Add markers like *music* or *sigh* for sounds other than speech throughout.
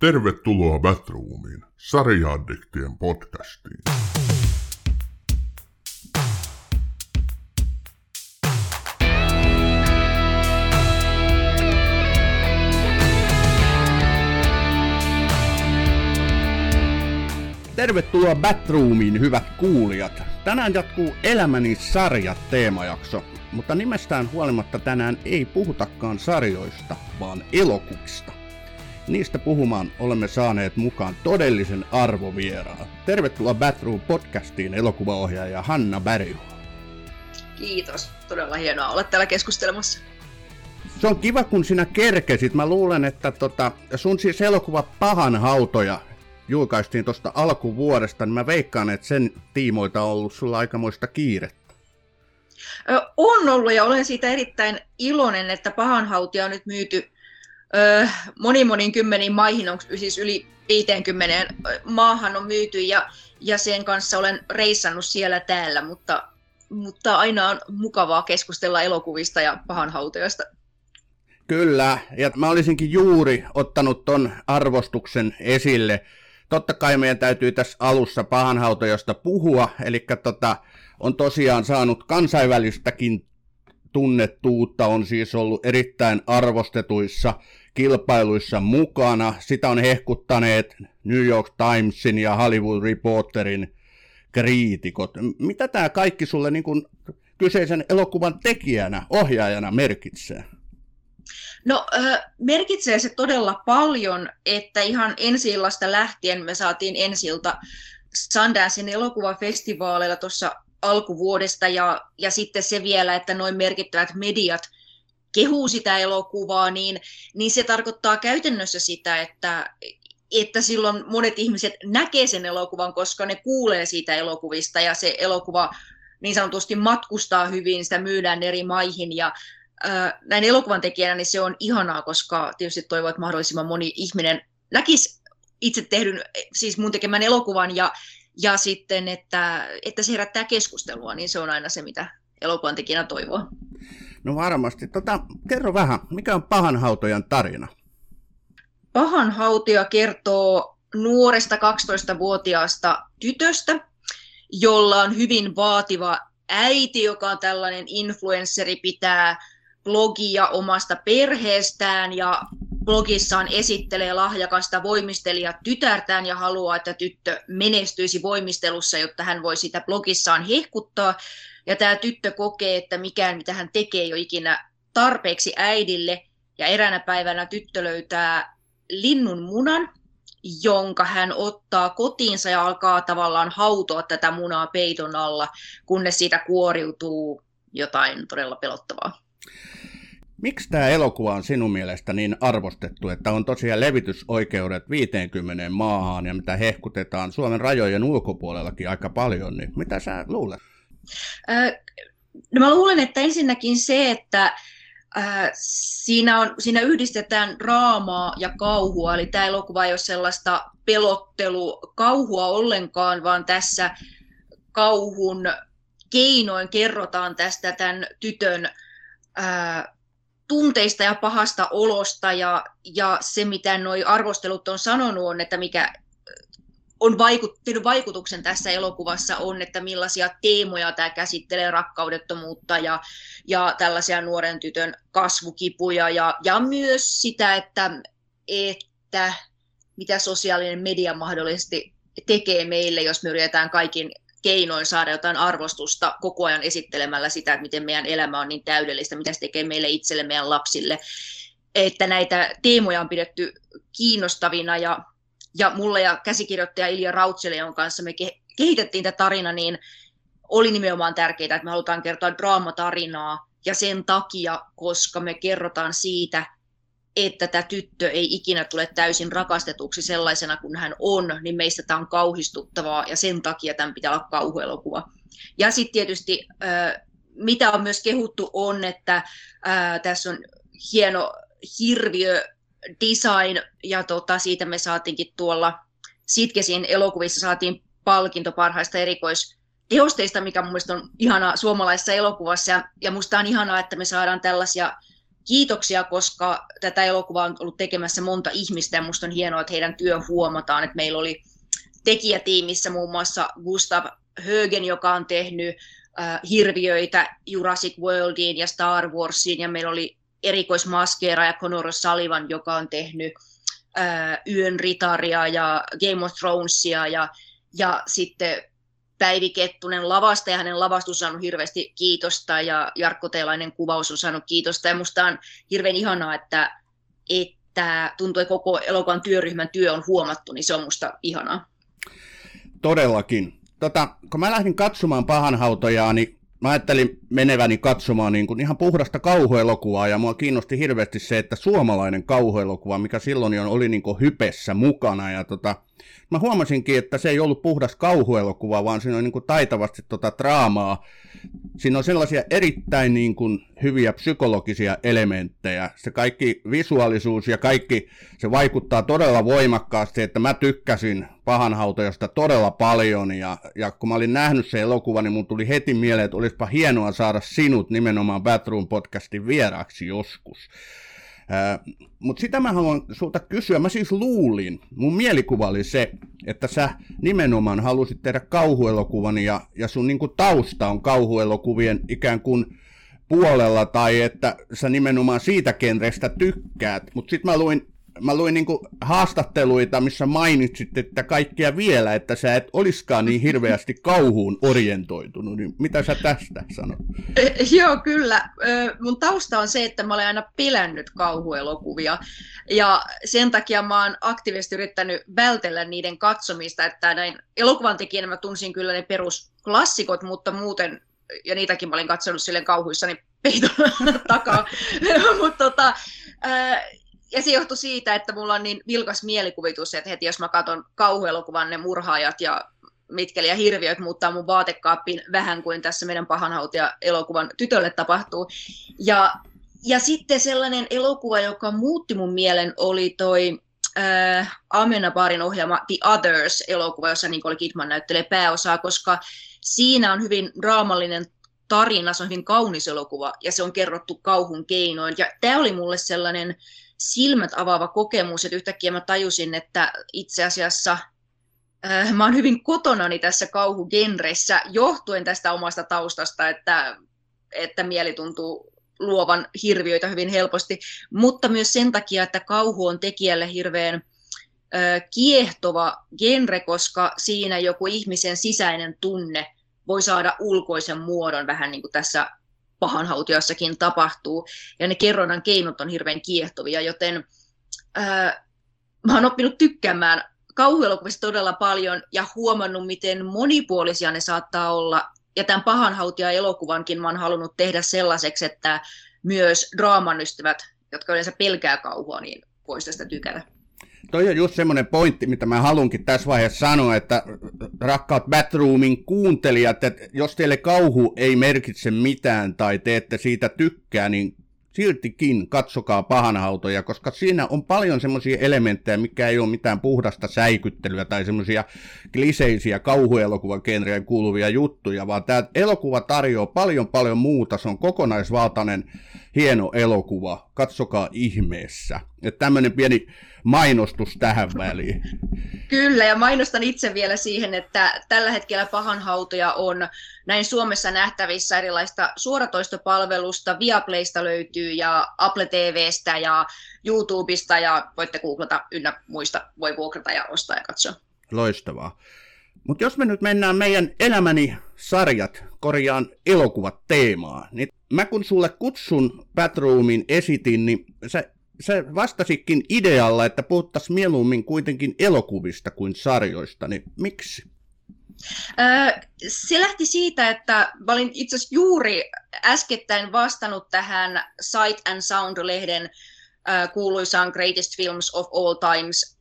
Tervetuloa Batroomiin, sarjaaddiktien podcastiin. Tervetuloa Batroomiin, hyvät kuulijat. Tänään jatkuu Elämäni sarjat teemajakso, mutta nimestään huolimatta tänään ei puhutakaan sarjoista, vaan elokuvista. Niistä puhumaan olemme saaneet mukaan todellisen arvovieraan. Tervetuloa Batroom podcastiin elokuvaohjaaja Hanna Berg. Kiitos. Todella hienoa olla täällä keskustelemassa. Se on kiva, kun sinä kerkesit. Mä luulen, että tota, sun siis elokuva Pahan hautoja julkaistiin tuosta alkuvuodesta, niin mä veikkaan, että sen tiimoilta on ollut sulla aikamoista kiirettä. On ollut ja olen siitä erittäin iloinen, että pahanhautia on nyt myyty ö, moni monin kymmeniin maihin, on siis yli 50 maahan on myyty ja, ja sen kanssa olen reissannut siellä täällä, mutta, mutta aina on mukavaa keskustella elokuvista ja pahanhautajasta. Kyllä, ja mä olisinkin juuri ottanut ton arvostuksen esille. Totta kai meidän täytyy tässä alussa pahanhautajasta puhua, eli tota, on tosiaan saanut kansainvälistäkin tunnettuutta, on siis ollut erittäin arvostetuissa kilpailuissa mukana. Sitä on hehkuttaneet New York Timesin ja Hollywood Reporterin kriitikot. Mitä tämä kaikki sulle niin kuin kyseisen elokuvan tekijänä, ohjaajana merkitsee? No merkitsee se todella paljon, että ihan ensi lähtien me saatiin ensilta Sundancein elokuvafestivaaleilla tuossa alkuvuodesta ja, ja sitten se vielä, että noin merkittävät mediat – kehuu sitä elokuvaa, niin, niin se tarkoittaa käytännössä sitä, että, että silloin monet ihmiset näkee sen elokuvan, koska ne kuulee siitä elokuvista ja se elokuva niin sanotusti matkustaa hyvin, sitä myydään eri maihin ja äh, näin elokuvan tekijänä niin se on ihanaa, koska tietysti toivon, että mahdollisimman moni ihminen näkisi itse tehdyn, siis mun tekemän elokuvan ja, ja sitten, että, että se herättää keskustelua, niin se on aina se, mitä elokuvan tekijänä toivoo. No varmasti. Tota, kerro vähän, mikä on pahanhautojan tarina? Pahanhautoja kertoo nuoresta 12-vuotiaasta tytöstä, jolla on hyvin vaativa äiti, joka on tällainen influensseri, pitää blogia omasta perheestään ja blogissaan esittelee lahjakasta voimistelijat tytärtään ja haluaa, että tyttö menestyisi voimistelussa, jotta hän voi sitä blogissaan hehkuttaa. Ja tämä tyttö kokee, että mikään mitä hän tekee ei ole ikinä tarpeeksi äidille. Ja eräänä päivänä tyttö löytää linnun munan, jonka hän ottaa kotiinsa ja alkaa tavallaan hautoa tätä munaa peiton alla, kunnes siitä kuoriutuu jotain todella pelottavaa. Miksi tämä elokuva on sinun mielestä niin arvostettu, että on tosiaan levitysoikeudet 50 maahan ja mitä hehkutetaan Suomen rajojen ulkopuolellakin aika paljon, niin mitä sä luulet? No mä luulen, että ensinnäkin se, että siinä, on, siinä yhdistetään draamaa ja kauhua, eli tämä elokuva ei ole sellaista pelottelu-kauhua ollenkaan, vaan tässä kauhun keinoin kerrotaan tästä tämän tytön ää, tunteista ja pahasta olosta. Ja, ja se, mitä nuo arvostelut on sanonut, on, että mikä on vaikuttanut vaikutuksen tässä elokuvassa on, että millaisia teemoja tämä käsittelee, rakkaudettomuutta ja, ja tällaisia nuoren tytön kasvukipuja ja, ja myös sitä, että, että mitä sosiaalinen media mahdollisesti tekee meille, jos me yritetään kaikin keinoin saada jotain arvostusta koko ajan esittelemällä sitä, että miten meidän elämä on niin täydellistä, mitä se tekee meille itselle, meidän lapsille. Että näitä teemoja on pidetty kiinnostavina ja, ja mulle ja käsikirjoittaja Ilja Rautsele, jonka kanssa me kehitettiin tätä tarina, niin oli nimenomaan tärkeää, että me halutaan kertoa draamatarinaa ja sen takia, koska me kerrotaan siitä, että tämä tyttö ei ikinä tule täysin rakastetuksi sellaisena kuin hän on, niin meistä tämä on kauhistuttavaa ja sen takia tämän pitää olla kauhuelokuva. Ja sitten tietysti, mitä on myös kehuttu on, että tässä on hieno hirviö design ja tota, siitä me saatiinkin tuolla Sitkesin elokuvissa saatiin palkinto parhaista erikoistehosteista, mikä mun mielestä on ihana suomalaisessa elokuvassa ja, ja musta on ihanaa, että me saadaan tällaisia kiitoksia, koska tätä elokuvaa on ollut tekemässä monta ihmistä ja minusta on hienoa, että heidän työ huomataan. Että meillä oli tekijätiimissä muun muassa Gustav Högen, joka on tehnyt äh, hirviöitä Jurassic Worldiin ja Star Warsiin, ja meillä oli erikoismaskeera ja Conor Sullivan, joka on tehnyt äh, Yön ritaria ja Game of Thronesia, ja, ja sitten Päivi Kettunen lavasta ja hänen lavastus on saanut hirveästi kiitosta ja Jarkko Teelainen kuvaus on saanut kiitosta ja musta on hirveän ihanaa, että, että tuntuu, että koko elokuvan työryhmän työ on huomattu, niin se on musta ihanaa. Todellakin. Tota, kun mä lähdin katsomaan pahanhautojaa, niin mä ajattelin meneväni katsomaan niin kuin ihan puhdasta kauhuelokuvaa, ja mua kiinnosti hirveästi se, että suomalainen kauhuelokuva, mikä silloin jo oli niin kuin hypessä mukana, ja tota, mä huomasinkin, että se ei ollut puhdas kauhuelokuva, vaan siinä on niin kuin taitavasti tota draamaa. Siinä on sellaisia erittäin niin kuin hyviä psykologisia elementtejä. Se kaikki visuaalisuus ja kaikki, se vaikuttaa todella voimakkaasti, että mä tykkäsin pahanhautajasta todella paljon. Ja, ja kun mä olin nähnyt se elokuva, niin mun tuli heti mieleen, että olisipa hienoa saada sinut nimenomaan Batroom podcastin vieraaksi joskus. Mutta sitä mä haluan sulta kysyä. Mä siis luulin, mun mielikuva oli se, että sä nimenomaan halusit tehdä kauhuelokuvan ja, ja sun niinku tausta on kauhuelokuvien ikään kuin puolella tai että sä nimenomaan siitä genrestä tykkäät. Mutta sitten mä luin mä luin niin haastatteluita, missä mainitsit, että kaikkea vielä, että sä et olisikaan niin hirveästi kauhuun orientoitunut. Niin mitä sä tästä sanot? Eh, joo, kyllä. Mun tausta on se, että mä olen aina pelännyt kauhuelokuvia. Ja sen takia mä oon aktiivisesti yrittänyt vältellä niiden katsomista, että näin elokuvan tekijänä mä tunsin kyllä ne perusklassikot, mutta muuten, ja niitäkin mä olin katsonut silleen kauhuissani peiton *laughs* takaa. *laughs* mutta tota, ja se johtui siitä, että mulla on niin vilkas mielikuvitus, että heti jos mä katson kauhuelokuvan ne murhaajat ja mitkeli ja hirviöt muuttaa mun vaatekaappiin vähän kuin tässä meidän pahanhautia elokuvan tytölle tapahtuu. Ja, ja sitten sellainen elokuva, joka muutti mun mielen, oli toi äh, Amenabarin ohjelma The Others-elokuva, jossa Nicole Kidman näyttelee pääosaa, koska siinä on hyvin draamallinen tarina, se on hyvin kaunis elokuva ja se on kerrottu kauhun keinoin. Ja tämä oli mulle sellainen silmät avaava kokemus, että yhtäkkiä mä tajusin, että itse asiassa äh, mä oon hyvin kotonani tässä kauhugenressä johtuen tästä omasta taustasta, että, että mieli tuntuu luovan hirviöitä hyvin helposti, mutta myös sen takia, että kauhu on tekijälle hirveän äh, kiehtova genre, koska siinä joku ihmisen sisäinen tunne voi saada ulkoisen muodon vähän niin kuin tässä pahanhautiassakin tapahtuu. Ja ne kerronnan keinot on hirveän kiehtovia, joten ää, mä oon oppinut tykkäämään kauhuelokuvista todella paljon ja huomannut, miten monipuolisia ne saattaa olla. Ja tämän pahanhautia elokuvankin mä oon halunnut tehdä sellaiseksi, että myös draaman ystävät, jotka yleensä pelkää kauhua, niin voisi tästä tykätä toi on just semmoinen pointti, mitä mä haluankin tässä vaiheessa sanoa, että rakkaat Batroomin kuuntelijat, että jos teille kauhu ei merkitse mitään tai te ette siitä tykkää, niin siltikin katsokaa pahanhautoja, koska siinä on paljon semmoisia elementtejä, mikä ei ole mitään puhdasta säikyttelyä tai semmoisia kliseisiä kauhuelokuvan genreen kuuluvia juttuja, vaan tämä elokuva tarjoaa paljon paljon muuta, se on kokonaisvaltainen hieno elokuva, katsokaa ihmeessä. Että tämmöinen pieni mainostus tähän väliin. Kyllä, ja mainostan itse vielä siihen, että tällä hetkellä pahanhautoja on näin Suomessa nähtävissä erilaista suoratoistopalvelusta, Viaplaysta löytyy ja Apple TVstä ja YouTubesta ja voitte googlata ynnä muista, voi vuokrata ja ostaa ja katsoa. Loistavaa. Mutta jos me nyt mennään meidän elämäni sarjat, korjaan elokuvat teemaan, niin mä kun sulle kutsun Batroomin esitin, niin sä se vastasikin idealla, että puhuttaisiin mieluummin kuitenkin elokuvista kuin sarjoista, niin miksi? Se lähti siitä, että mä olin itse asiassa juuri äskettäin vastannut tähän Sight and Sound-lehden kuuluisaan Greatest Films of All Times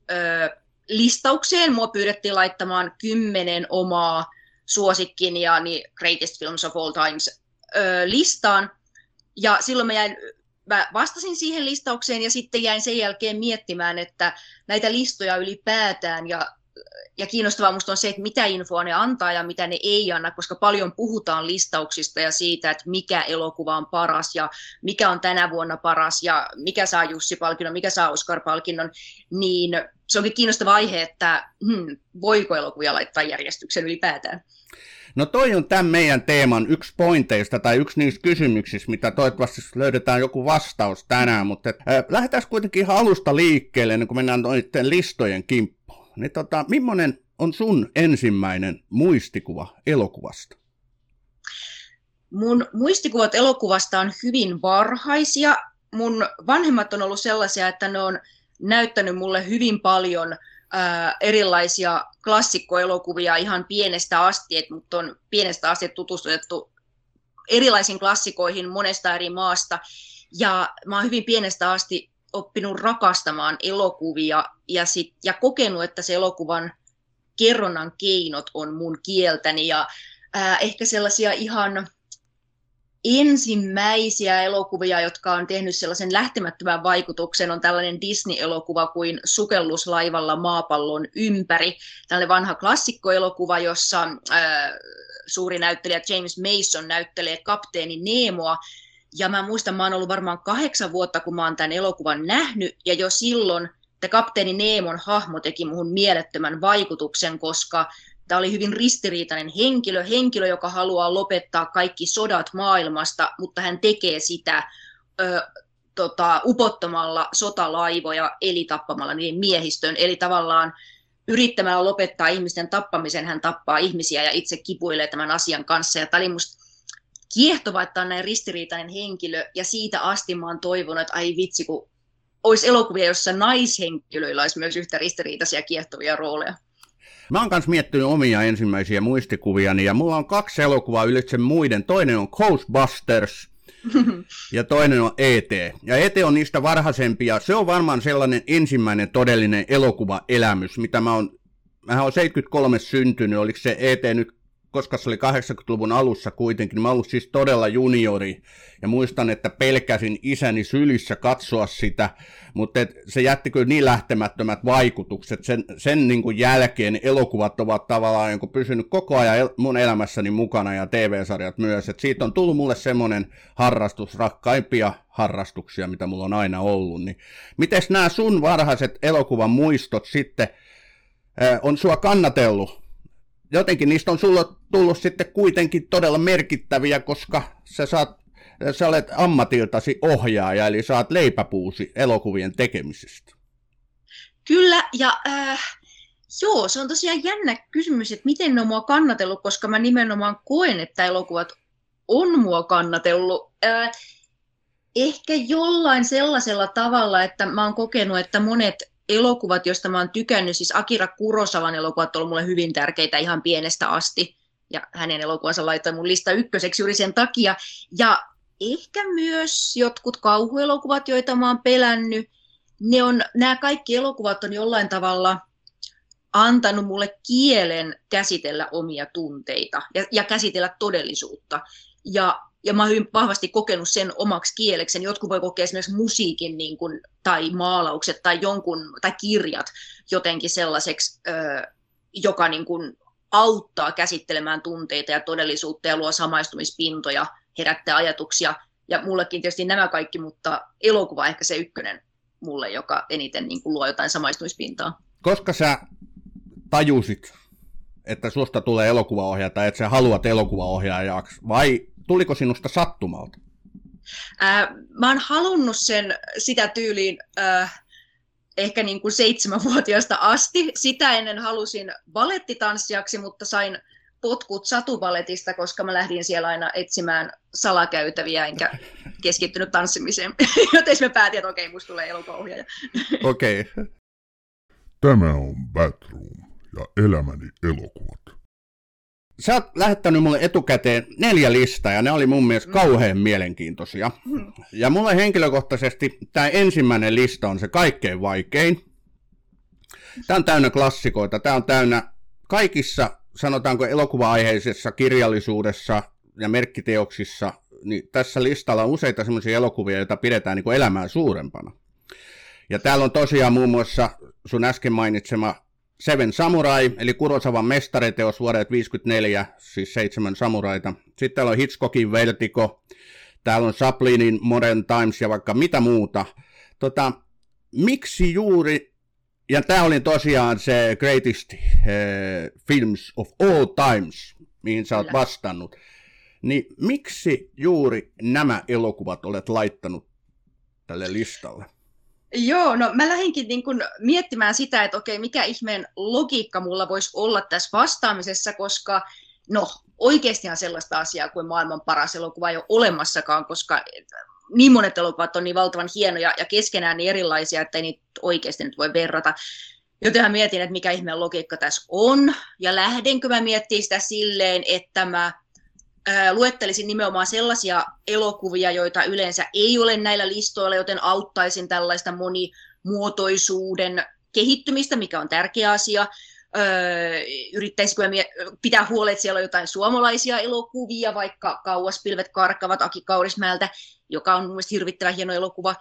listaukseen. Mua pyydettiin laittamaan kymmenen omaa suosikkin ja niin Greatest Films of All Times listaan. Ja silloin mä jäin mä vastasin siihen listaukseen ja sitten jäin sen jälkeen miettimään, että näitä listoja ylipäätään ja ja kiinnostavaa minusta on se, että mitä infoa ne antaa ja mitä ne ei anna, koska paljon puhutaan listauksista ja siitä, että mikä elokuva on paras ja mikä on tänä vuonna paras ja mikä saa Jussi-palkinnon, mikä saa Oscar-palkinnon, niin se onkin kiinnostava aihe, että hmm, voiko elokuvia laittaa järjestyksen ylipäätään. No toi on tämän meidän teeman yksi pointeista tai yksi niistä kysymyksistä, mitä toivottavasti löydetään joku vastaus tänään, mutta äh, lähdetään kuitenkin ihan alusta liikkeelle, ennen kuin mennään noiden listojen kimppuun. Niin tota, millainen on sun ensimmäinen muistikuva elokuvasta? Mun muistikuvat elokuvasta on hyvin varhaisia. Mun vanhemmat on ollut sellaisia, että ne on näyttänyt mulle hyvin paljon – erilaisia klassikkoelokuvia ihan pienestä asti, että mut on pienestä asti tutustettu erilaisiin klassikoihin monesta eri maasta. Ja mä oon hyvin pienestä asti oppinut rakastamaan elokuvia ja, sit, ja kokenut, että se elokuvan kerronnan keinot on mun kieltäni ja ää, ehkä sellaisia ihan ensimmäisiä elokuvia, jotka on tehnyt sellaisen lähtemättömän vaikutuksen, on tällainen Disney-elokuva kuin Sukelluslaivalla maapallon ympäri. Tällainen vanha klassikkoelokuva, jossa äh, suuri näyttelijä James Mason näyttelee kapteeni Nemoa. Ja mä muistan, mä oon ollut varmaan kahdeksan vuotta, kun mä oon tämän elokuvan nähnyt, ja jo silloin että kapteeni Neemon hahmo teki muhun mielettömän vaikutuksen, koska Tämä oli hyvin ristiriitainen henkilö, henkilö, joka haluaa lopettaa kaikki sodat maailmasta, mutta hän tekee sitä ö, tota, upottamalla sotalaivoja, eli tappamalla niiden miehistön, eli tavallaan yrittämällä lopettaa ihmisten tappamisen, hän tappaa ihmisiä ja itse kipuilee tämän asian kanssa. Ja tämä oli musta kiehtova, että on näin ristiriitainen henkilö, ja siitä asti mä oon toivonut, että ai vitsi, kun olisi elokuvia, jossa naishenkilöillä olisi myös yhtä ristiriitaisia kiehtovia rooleja. Mä oon kanssa miettinyt omia ensimmäisiä muistikuviani ja mulla on kaksi elokuvaa ylitse muiden. Toinen on Ghostbusters *laughs* ja toinen on E.T. Ja E.T. on niistä varhaisempia. Se on varmaan sellainen ensimmäinen todellinen elokuvaelämys, mitä mä oon Mä oon 73 syntynyt, oliko se ET nyt koska se oli 80-luvun alussa kuitenkin, niin mä ollut siis todella juniori, ja muistan, että pelkäsin isäni sylissä katsoa sitä, mutta et se jätti kyllä niin lähtemättömät vaikutukset, sen, sen niin kuin jälkeen elokuvat ovat tavallaan niin kuin pysynyt koko ajan mun elämässäni mukana, ja TV-sarjat myös, että siitä on tullut mulle semmoinen harrastus, rakkaimpia harrastuksia, mitä mulla on aina ollut, niin miten nämä sun varhaiset elokuvan muistot sitten on sua kannatellut jotenkin niistä on sulla tullut sitten kuitenkin todella merkittäviä, koska sä, saat, sä olet ammatiltasi ohjaaja, eli saat leipäpuusi elokuvien tekemisestä. Kyllä, ja äh, joo, se on tosiaan jännä kysymys, että miten ne on mua kannatellut, koska mä nimenomaan koen, että elokuvat on mua kannatellut. Äh, ehkä jollain sellaisella tavalla, että mä oon kokenut, että monet elokuvat, joista mä oon tykännyt, siis Akira Kurosavan elokuvat on mulle hyvin tärkeitä ihan pienestä asti, ja hänen elokuvansa laittoi mun lista ykköseksi juuri sen takia, ja ehkä myös jotkut kauhuelokuvat, joita mä oon pelännyt, ne on, nämä kaikki elokuvat on jollain tavalla antanut mulle kielen käsitellä omia tunteita ja, ja käsitellä todellisuutta. Ja ja mä oon hyvin vahvasti kokenut sen omaksi kieleksi. Jotkut voi kokea esimerkiksi musiikin niin kuin, tai maalaukset tai, jonkun, tai kirjat jotenkin sellaiseksi, ö, joka niin kuin, auttaa käsittelemään tunteita ja todellisuutta ja luo samaistumispintoja, herättää ajatuksia. Ja mullekin tietysti nämä kaikki, mutta elokuva ehkä se ykkönen mulle, joka eniten niin kuin, luo jotain samaistumispintaa. Koska sä tajusit, että susta tulee elokuvaohjaaja tai että sä haluat elokuvaohjaajaksi, vai tuliko sinusta sattumalta? Ää, mä oon halunnut sen sitä tyyliin äh, ehkä niin kuin seitsemänvuotiaasta asti. Sitä ennen halusin balettitanssijaksi, mutta sain potkut satuvaletista, koska mä lähdin siellä aina etsimään salakäytäviä, enkä *laughs* keskittynyt tanssimiseen. *laughs* Joten mä päätin, että okei, musta tulee elokuvaohjaaja. Okei. Okay. Tämä on Batroom ja elämäni elokuvat sä oot lähettänyt mulle etukäteen neljä listaa ja ne oli mun mielestä kauhean mielenkiintoisia. Ja mulle henkilökohtaisesti tämä ensimmäinen lista on se kaikkein vaikein. Tämä on täynnä klassikoita, tämä on täynnä kaikissa, sanotaanko elokuva-aiheisessa kirjallisuudessa ja merkkiteoksissa, niin tässä listalla on useita semmoisia elokuvia, joita pidetään niin kuin elämää suurempana. Ja täällä on tosiaan muun muassa sun äsken mainitsema Seven Samurai, eli Kurosavan mestariteos vuodet 54, siis seitsemän samuraita. Sitten täällä on Hitchcockin Vertigo, täällä on Chaplinin Modern Times ja vaikka mitä muuta. Tota, miksi juuri, ja tämä oli tosiaan se Greatest uh, Films of All Times, mihin sä oot Kyllä. vastannut, niin miksi juuri nämä elokuvat olet laittanut tälle listalle? Joo, no mä lähdinkin niin kun miettimään sitä, että okei, mikä ihmeen logiikka mulla voisi olla tässä vastaamisessa, koska no oikeastihan sellaista asiaa kuin maailman paras elokuva ei ole olemassakaan, koska niin monet elokuvat on niin valtavan hienoja ja keskenään niin erilaisia, että ei niitä oikeasti nyt voi verrata. Joten mä mietin, että mikä ihmeen logiikka tässä on, ja lähdenkö mä miettimään sitä silleen, että mä luettelisin nimenomaan sellaisia elokuvia, joita yleensä ei ole näillä listoilla, joten auttaisin tällaista monimuotoisuuden kehittymistä, mikä on tärkeä asia. Yrittäisikö pitää huolet, että siellä on jotain suomalaisia elokuvia, vaikka Kauas pilvet karkavat Aki Kaurismäeltä, joka on mun mielestä hirvittävän hieno elokuva.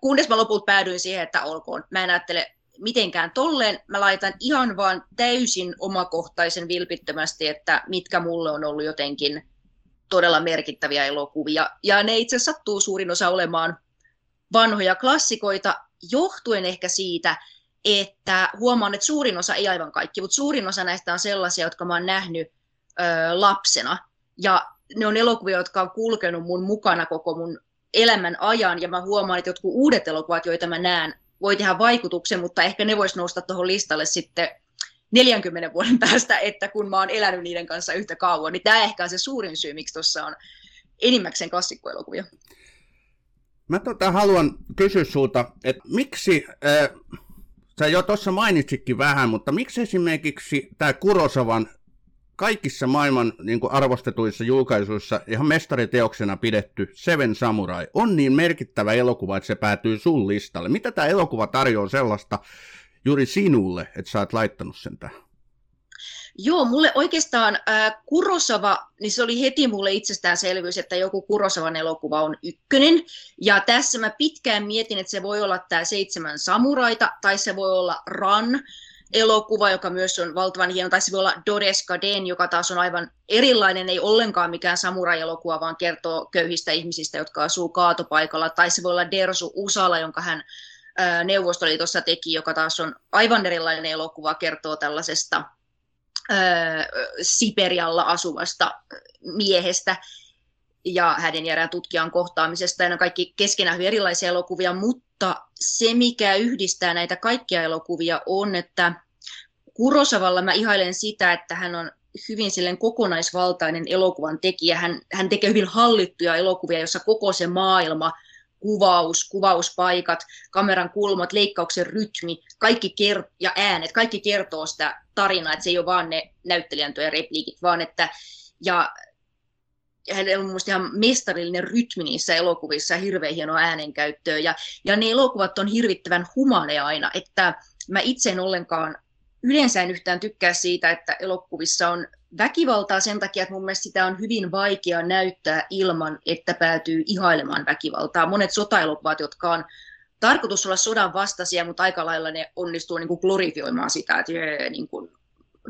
Kunnes mä lopulta päädyin siihen, että olkoon. Mä en ajattele mitenkään tolleen. Mä laitan ihan vaan täysin omakohtaisen vilpittömästi, että mitkä mulle on ollut jotenkin todella merkittäviä elokuvia. Ja ne itse sattuu suurin osa olemaan vanhoja klassikoita, johtuen ehkä siitä, että huomaan, että suurin osa, ei aivan kaikki, mutta suurin osa näistä on sellaisia, jotka mä oon nähnyt ö, lapsena. Ja ne on elokuvia, jotka on kulkenut mun mukana koko mun elämän ajan, ja mä huomaan, että jotkut uudet elokuvat, joita mä näen, voi tehdä vaikutuksen, mutta ehkä ne voisi nousta tuohon listalle sitten 40 vuoden päästä, että kun mä oon elänyt niiden kanssa yhtä kauan, niin tämä ehkä on se suurin syy, miksi tuossa on enimmäkseen klassikkoelokuvia. Mä tota haluan kysyä sulta, että miksi, äh, sä jo tuossa mainitsikin vähän, mutta miksi esimerkiksi tämä Kurosavan kaikissa maailman niin kuin arvostetuissa julkaisuissa ihan mestariteoksena pidetty Seven Samurai on niin merkittävä elokuva, että se päätyy sun listalle. Mitä tämä elokuva tarjoaa sellaista juuri sinulle, että sä oot laittanut sen tähän? Joo, mulle oikeastaan äh, Kurosava, niin se oli heti mulle itsestäänselvyys, että joku Kurosavan elokuva on ykkönen. Ja tässä mä pitkään mietin, että se voi olla tämä Seitsemän samuraita, tai se voi olla Run, elokuva, joka myös on valtavan hieno, tai se voi olla Dores Den, joka taas on aivan erilainen, ei ollenkaan mikään samurai-elokuva, vaan kertoo köyhistä ihmisistä, jotka asuu kaatopaikalla, tai se voi olla Dersu Usala, jonka hän Neuvostoliitossa teki, joka taas on aivan erilainen elokuva, kertoo tällaisesta ää, Siperialla asuvasta miehestä ja hänen jäädään tutkijan kohtaamisesta. Ja ne on kaikki keskenään hyvin erilaisia elokuvia, mutta se, mikä yhdistää näitä kaikkia elokuvia, on, että Kurosavalla mä ihailen sitä, että hän on hyvin silleen kokonaisvaltainen elokuvan tekijä. Hän, hän tekee hyvin hallittuja elokuvia, jossa koko se maailma, kuvaus, kuvauspaikat, kameran kulmat, leikkauksen rytmi, kaikki ker- ja äänet, kaikki kertoo sitä tarinaa, että se ei ole vaan ne näyttelijän repliikit, vaan että ja ja hänellä on mielestäni ihan mestarillinen rytmi niissä elokuvissa ja hirveän hienoa äänenkäyttöä. Ja, ja ne elokuvat on hirvittävän humaneja aina, että mä itse en ollenkaan yleensä en yhtään tykkää siitä, että elokuvissa on väkivaltaa sen takia, että mun mielestä sitä on hyvin vaikea näyttää ilman, että päätyy ihailemaan väkivaltaa. Monet sotaelokuvat, jotka on tarkoitus olla sodan vastaisia, mutta aika lailla ne onnistuu niin kuin glorifioimaan sitä, että jee, niin kuin,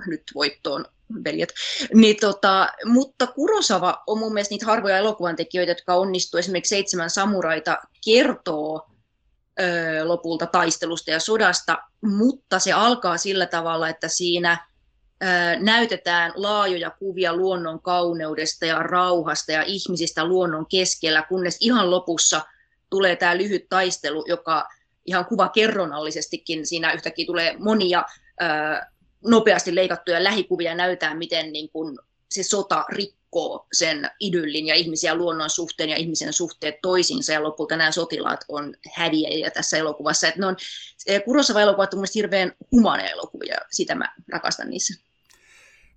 nyt voittoon veljet. Niin tota, mutta Kurosava on mun mielestä niitä harvoja elokuvan tekijöitä, jotka onnistuu esimerkiksi Seitsemän samuraita kertoo ö, lopulta taistelusta ja sodasta, mutta se alkaa sillä tavalla, että siinä ö, näytetään laajoja kuvia luonnon kauneudesta ja rauhasta ja ihmisistä luonnon keskellä, kunnes ihan lopussa tulee tämä lyhyt taistelu, joka ihan kuva kerronnallisestikin siinä yhtäkkiä tulee monia ö, nopeasti leikattuja lähikuvia näytää, miten niin kuin se sota rikkoo sen idyllin ja ihmisiä luonnon suhteen ja ihmisen suhteet toisiinsa, ja lopulta nämä sotilaat on häviäjiä tässä elokuvassa. Että ne on, Kurosava-elokuvat on mielestäni hirveän humane elokuvia, sitä mä rakastan niissä.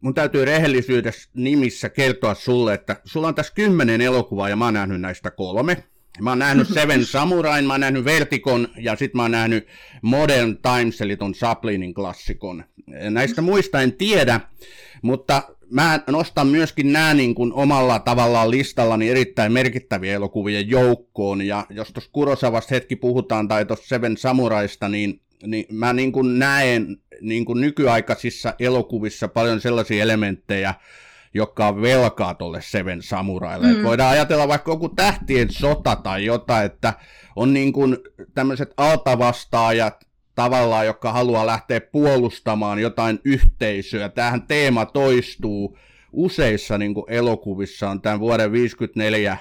Mun täytyy rehellisyydessä nimissä kertoa sulle, että sulla on tässä kymmenen elokuvaa ja mä oon nähnyt näistä kolme. Mä oon nähnyt Seven Samurain, mä oon nähnyt Vertikon ja sit mä oon nähnyt Modern Times, eli ton Chaplinin klassikon. Näistä muista en tiedä, mutta mä nostan myöskin nämä niin kuin omalla tavallaan listallani erittäin merkittäviä elokuvien joukkoon. Ja jos tuossa Kurosavasta hetki puhutaan tai tuossa Seven Samuraista, niin, niin mä niin kuin näen niin kuin nykyaikaisissa elokuvissa paljon sellaisia elementtejä, jotka on velkaa tuolle Seven Samuraille. Mm. voidaan ajatella vaikka joku tähtien sota tai jotain, että on niin kuin tämmöiset altavastaajat tavallaan, jotka haluaa lähteä puolustamaan jotain yhteisöä. Tähän teema toistuu useissa niin kuin elokuvissa, on tämän vuoden 54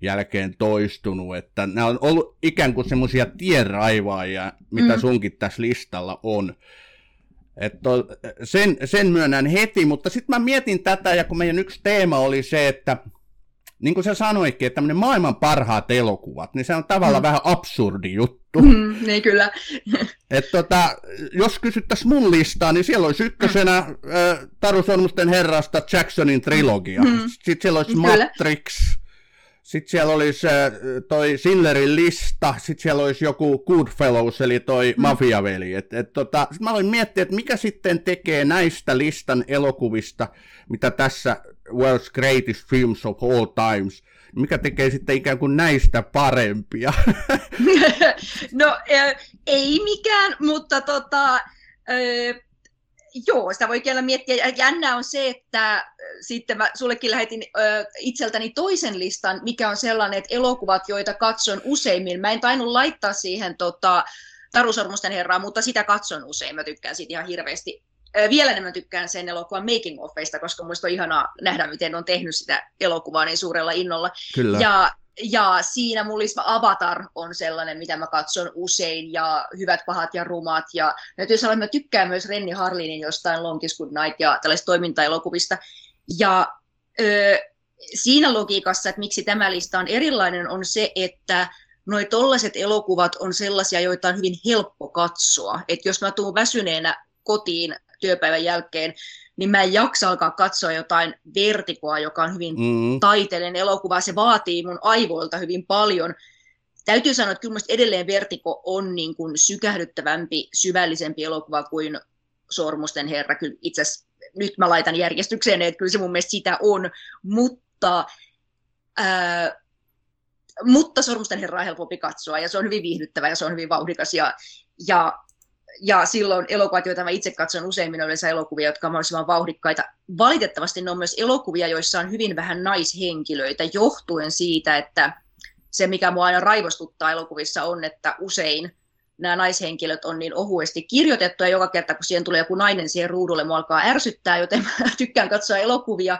jälkeen toistunut, että nämä on ollut ikään kuin semmoisia tienraivaajia, mitä mm. sunkin tässä listalla on. Että sen, sen myönnän heti, mutta sitten mä mietin tätä, ja kun meidän yksi teema oli se, että niin kuin sä sanoitkin, että tämmöinen maailman parhaat elokuvat, niin se on tavallaan mm. vähän absurdi juttu. Mm, niin kyllä. Et tota, jos kysyttäisiin mun listaa, niin siellä olisi ykkösenä mm. äh, Taru Sormusten herrasta Jacksonin trilogia. Mm. Sitten siellä olisi kyllä. Matrix, sitten siellä olisi äh, toi Sillerin lista, sitten siellä olisi joku Goodfellows, eli toi mm. mafiaveli. Et, et tota, sit mä aloin miettiä, että mikä sitten tekee näistä listan elokuvista, mitä tässä World's Greatest Films of All Times, mikä tekee sitten ikään kuin näistä parempia? *laughs* no ei mikään, mutta tota, Joo, sitä voi kyllä miettiä. Jännä on se, että sitten mä sullekin lähetin ö, itseltäni toisen listan, mikä on sellainen, että elokuvat, joita katson useimmin. Mä en tainnut laittaa siihen tota, Tarusormusten herraa, mutta sitä katson usein. Mä tykkään siitä ihan hirveästi. Ö, vielä enemmän tykkään sen elokuvan making offeista, koska musta on ihanaa nähdä, miten on tehnyt sitä elokuvaa niin suurella innolla. Kyllä. Ja ja siinä mulla Avatar on sellainen, mitä mä katson usein, ja Hyvät, pahat ja rumat. Ja täytyy sanoa, että mä tykkään myös Renni Harlinin jostain Long Kiss Good Night ja tällaisista toimintaelokuvista. Ja ö, siinä logiikassa, että miksi tämä lista on erilainen, on se, että noi tollaiset elokuvat on sellaisia, joita on hyvin helppo katsoa. Että jos mä tuun väsyneenä kotiin työpäivän jälkeen, niin mä en jaksa alkaa katsoa jotain vertikoa, joka on hyvin mm. taiteellinen elokuva. Se vaatii mun aivoilta hyvin paljon. Täytyy sanoa, että kyllä edelleen vertiko on niin kuin sykähdyttävämpi, syvällisempi elokuva kuin Sormusten herra. Kyllä itse nyt mä laitan järjestykseen, että kyllä se mun mielestä sitä on, mutta, ää, mutta Sormusten herra on helpompi katsoa ja se on hyvin viihdyttävä ja se on hyvin vauhdikas ja, ja ja silloin elokuvat, joita mä itse katson useimmin, on yleensä elokuvia, jotka ovat mahdollisimman vauhdikkaita. Valitettavasti ne on myös elokuvia, joissa on hyvin vähän naishenkilöitä, johtuen siitä, että se, mikä mua aina raivostuttaa elokuvissa, on, että usein nämä naishenkilöt on niin ohuesti kirjoitettu, ja joka kerta, kun siihen tulee joku nainen siihen ruudulle, mua alkaa ärsyttää, joten *laughs* mä tykkään katsoa elokuvia,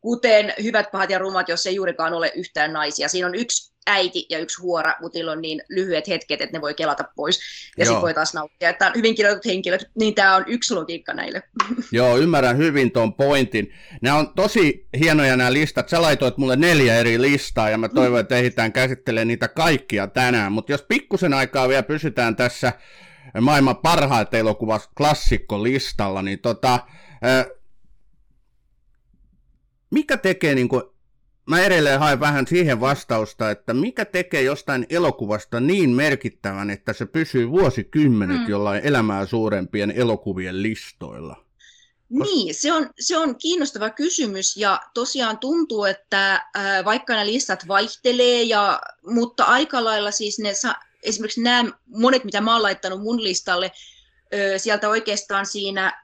kuten Hyvät, pahat ja rumat, jos ei juurikaan ole yhtään naisia. Siinä on yksi äiti ja yksi huora, mutta niillä on niin lyhyet hetket, että ne voi kelata pois. Ja sitten voi taas nauttia. Että on hyvin kirjoitut henkilöt, niin tämä on yksi logiikka näille. *laughs* Joo, ymmärrän hyvin tuon pointin. Nämä on tosi hienoja nämä listat. Sä laitoit mulle neljä eri listaa ja mä toivon, että ehditään käsittelemään niitä kaikkia tänään. Mutta jos pikkusen aikaa vielä pysytään tässä maailman parhaat elokuvat klassikkolistalla, niin tota, mikä tekee niin kuin mä edelleen haen vähän siihen vastausta, että mikä tekee jostain elokuvasta niin merkittävän, että se pysyy vuosikymmenet mm. jollain elämää suurempien elokuvien listoilla? Niin, se on, se on kiinnostava kysymys ja tosiaan tuntuu, että äh, vaikka nämä listat vaihtelee, ja, mutta aika lailla siis ne, esimerkiksi nämä monet, mitä mä oon laittanut mun listalle, sieltä oikeastaan siinä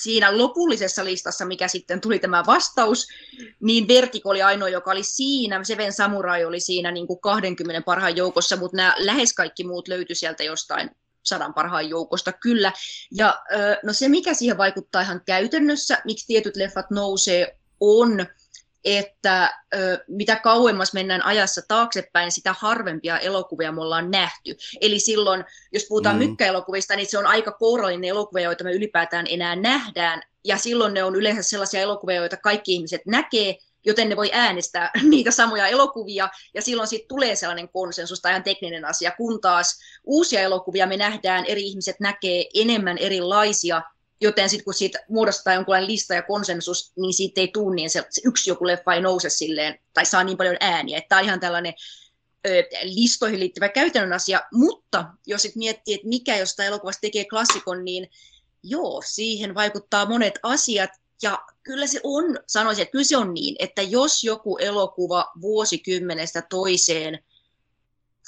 siinä lopullisessa listassa, mikä sitten tuli tämä vastaus, niin Vertigo oli ainoa, joka oli siinä. Seven Samurai oli siinä niin kuin 20 parhaan joukossa, mutta nämä lähes kaikki muut löytyi sieltä jostain sadan parhaan joukosta, kyllä. Ja no se, mikä siihen vaikuttaa ihan käytännössä, miksi tietyt leffat nousee, on että ö, mitä kauemmas mennään ajassa taaksepäin, sitä harvempia elokuvia me ollaan nähty. Eli silloin, jos puhutaan mm. mykkäelokuvista, niin se on aika kourallinen elokuvia, joita me ylipäätään enää nähdään. Ja silloin ne on yleensä sellaisia elokuvia, joita kaikki ihmiset näkee, joten ne voi äänestää *laughs* niitä samoja elokuvia, ja silloin siitä tulee sellainen konsensus tai ihan tekninen asia, kun taas uusia elokuvia me nähdään, eri ihmiset näkee enemmän erilaisia, Joten sitten kun siitä muodostaa jonkunlainen lista ja konsensus, niin siitä ei tule niin se, se yksi joku leffa ei nouse silleen, tai saa niin paljon ääniä. Tämä on ihan tällainen ö, listoihin liittyvä käytännön asia, mutta jos sitten miettii, että mikä jostain elokuvasta tekee klassikon, niin joo, siihen vaikuttaa monet asiat, ja kyllä se on, sanoisin, että kyllä se on niin, että jos joku elokuva vuosikymmenestä toiseen,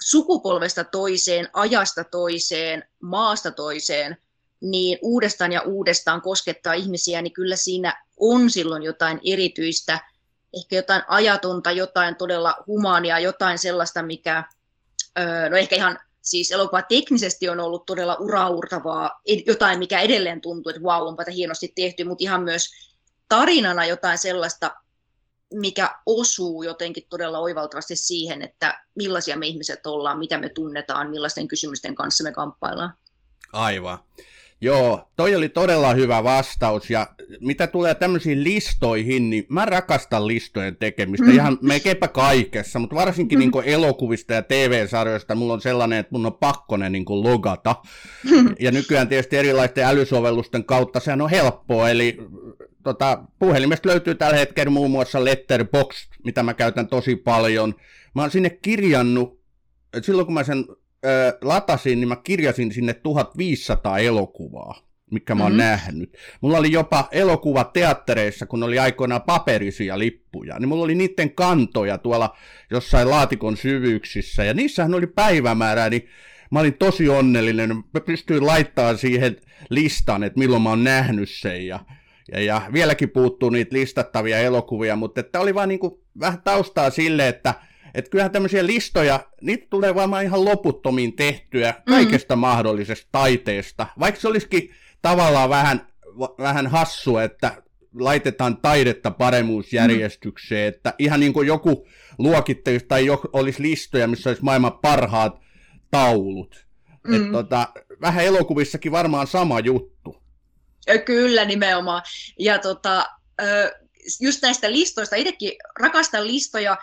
sukupolvesta toiseen, ajasta toiseen, maasta toiseen niin uudestaan ja uudestaan koskettaa ihmisiä, niin kyllä siinä on silloin jotain erityistä, ehkä jotain ajatonta, jotain todella humaania, jotain sellaista, mikä, no ehkä ihan siis elokuva teknisesti on ollut todella uraurtavaa, jotain mikä edelleen tuntuu, että vau, wow, onpa hienosti tehty, mutta ihan myös tarinana jotain sellaista, mikä osuu jotenkin todella oivaltavasti siihen, että millaisia me ihmiset ollaan, mitä me tunnetaan, millaisten kysymysten kanssa me kamppaillaan. Aivan. Joo, toi oli todella hyvä vastaus ja mitä tulee tämmöisiin listoihin, niin mä rakastan listojen tekemistä mm. ihan melkeinpä kaikessa, mutta varsinkin mm. niin elokuvista ja TV-sarjoista mulla on sellainen, että mun on pakko ne niin logata. Mm. *laughs* Ja nykyään tietysti erilaisten älysovellusten kautta sehän on helppoa, eli tota, puhelimesta löytyy tällä hetkellä muun muassa Letterbox, mitä mä käytän tosi paljon. Mä oon sinne kirjannut, silloin kun mä sen ö, latasin, niin mä kirjasin sinne 1500 elokuvaa, mikä mä oon mm-hmm. nähnyt. Mulla oli jopa elokuva teattereissa, kun oli aikoinaan paperisia lippuja, niin mulla oli niiden kantoja tuolla jossain laatikon syvyyksissä, ja niissähän oli päivämäärä, niin mä olin tosi onnellinen. Mä pystyin laittamaan siihen listan, että milloin mä oon nähnyt sen, ja ja, ja vieläkin puuttuu niitä listattavia elokuvia, mutta että oli vaan niin kuin vähän taustaa sille, että että kyllähän tämmöisiä listoja, niitä tulee varmaan ihan loputtomiin tehtyä kaikesta mm. mahdollisesta taiteesta. Vaikka se olisikin tavallaan vähän, vähän hassu, että laitetaan taidetta paremmuusjärjestykseen, mm. että ihan niin kuin joku luokittelisi tai jo, olisi listoja, missä olisi maailman parhaat taulut. Mm. Että tota, vähän elokuvissakin varmaan sama juttu. Kyllä, nimenomaan. Ja tota, just näistä listoista, itsekin rakastan listoja,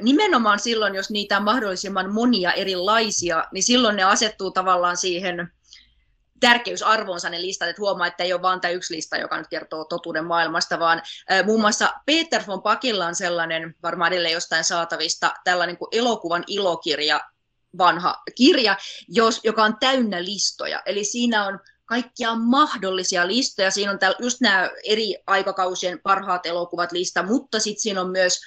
nimenomaan silloin, jos niitä on mahdollisimman monia erilaisia, niin silloin ne asettuu tavallaan siihen tärkeysarvoonsa ne listat, että huomaa, että ei ole vain tämä yksi lista, joka nyt kertoo totuuden maailmasta, vaan muun muassa Peter von Pakilla on sellainen, varmaan edelleen jostain saatavista, tällainen kuin elokuvan ilokirja, vanha kirja, jos, joka on täynnä listoja. Eli siinä on kaikkia mahdollisia listoja. Siinä on täällä just nämä eri aikakausien parhaat elokuvat lista, mutta sitten siinä on myös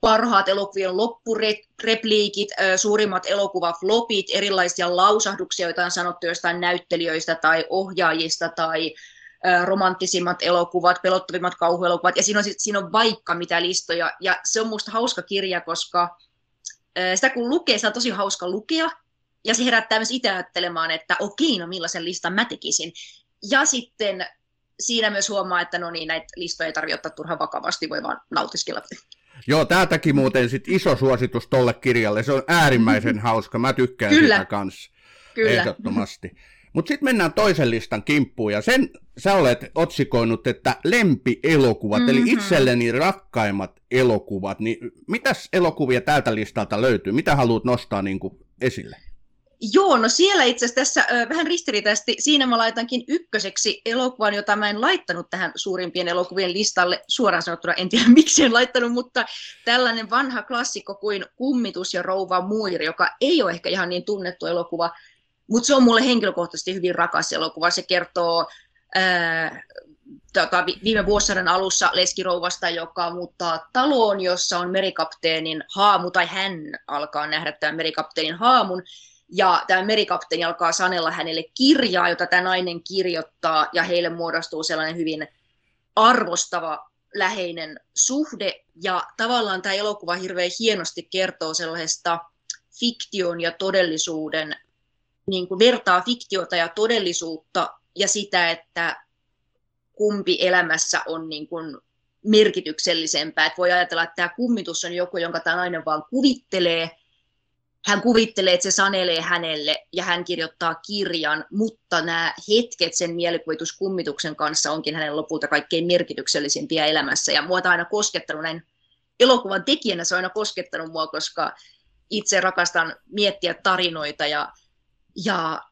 parhaat elokuvien loppurepliikit, suurimmat elokuvaflopit, erilaisia lausahduksia, joita on sanottu jostain näyttelijöistä tai ohjaajista tai romanttisimmat elokuvat, pelottavimmat kauhuelokuvat, ja siinä on, siinä on vaikka mitä listoja, ja se on minusta hauska kirja, koska sitä kun lukee, se on tosi hauska lukea, ja se herättää myös itse ajattelemaan, että okei, no millaisen listan mä tekisin. Ja sitten siinä myös huomaa, että no niin, näitä listoja ei tarvitse ottaa turhan vakavasti, voi vaan nautiskella. Joo, täältäkin muuten sit iso suositus tolle kirjalle. Se on äärimmäisen hauska. Mä tykkään Kyllä. sitä kanssa. Kyllä. Ehdottomasti. Mutta sitten mennään toisen listan kimppuun, ja sen sä olet otsikoinut, että lempielokuvat, mm-hmm. eli mhm. itselleni rakkaimmat elokuvat, niin mitäs elokuvia tältä listalta löytyy? Mitä haluat nostaa niin kuin esille? Joo, no siellä itse asiassa tässä ö, vähän ristiriitaisesti, siinä mä laitankin ykköseksi elokuvan, jota mä en laittanut tähän suurimpien elokuvien listalle, suoraan sanottuna en tiedä *laughs* miksi en laittanut, mutta tällainen vanha klassikko kuin Kummitus ja rouva Muir, joka ei ole ehkä ihan niin tunnettu elokuva, mutta se on mulle henkilökohtaisesti hyvin rakas elokuva. Se kertoo ää, tota, viime vuosisadan alussa leskirouvasta, joka muuttaa taloon, jossa on merikapteenin haamu, tai hän alkaa nähdä tämän merikapteenin haamun, ja tämä merikapteeni alkaa sanella hänelle kirjaa, jota tämä nainen kirjoittaa, ja heille muodostuu sellainen hyvin arvostava, läheinen suhde. Ja tavallaan tämä elokuva hirveän hienosti kertoo sellaisesta fiktion ja todellisuuden, niin kuin vertaa fiktiota ja todellisuutta ja sitä, että kumpi elämässä on niin kuin merkityksellisempää. Että voi ajatella, että tämä kummitus on joku, jonka tämä nainen vaan kuvittelee, hän kuvittelee, että se sanelee hänelle ja hän kirjoittaa kirjan, mutta nämä hetket sen mielikuvituskummituksen kanssa onkin hänen lopulta kaikkein merkityksellisimpiä elämässä. Ja on aina koskettanut näin elokuvan tekijänä, se on aina koskettanut mua, koska itse rakastan miettiä tarinoita ja, ja,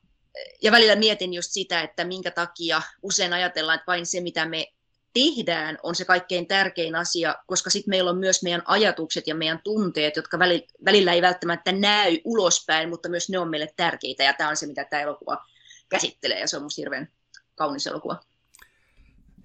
ja välillä mietin just sitä, että minkä takia usein ajatellaan, että vain se, mitä me tehdään, on se kaikkein tärkein asia, koska sitten meillä on myös meidän ajatukset ja meidän tunteet, jotka välillä ei välttämättä näy ulospäin, mutta myös ne on meille tärkeitä, ja tämä on se, mitä tämä elokuva käsittelee, ja se on minusta hirveän kaunis elokuva.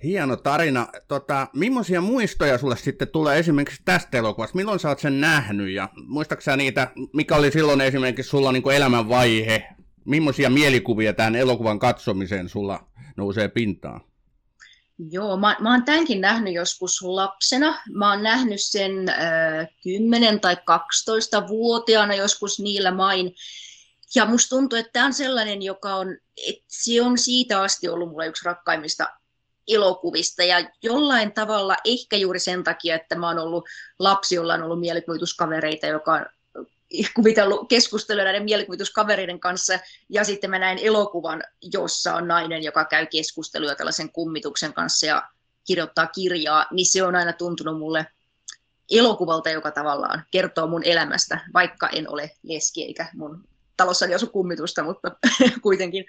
Hieno tarina. Tota, millaisia muistoja sulle sitten tulee esimerkiksi tästä elokuvasta? Milloin sä oot sen nähnyt ja muistaaksä niitä, mikä oli silloin esimerkiksi sulla niin elämänvaihe, millaisia mielikuvia tähän elokuvan katsomiseen sulla nousee pintaan? Joo, mä, mä oon tämänkin nähnyt joskus lapsena. Mä oon nähnyt sen äh, 10 tai 12-vuotiaana joskus niillä main. Ja musta tuntuu, että tämä on sellainen, joka on, että se on siitä asti ollut mulle yksi rakkaimmista elokuvista ja jollain tavalla ehkä juuri sen takia, että mä oon ollut lapsi, jolla on ollut mielikuvituskavereita, joka kuvitellut keskustelua näiden mielikuvituskavereiden kanssa, ja sitten mä näin elokuvan, jossa on nainen, joka käy keskustelua tällaisen kummituksen kanssa ja kirjoittaa kirjaa, niin se on aina tuntunut mulle elokuvalta, joka tavallaan kertoo mun elämästä, vaikka en ole leski eikä mun talossani asu kummitusta, mutta *laughs* kuitenkin.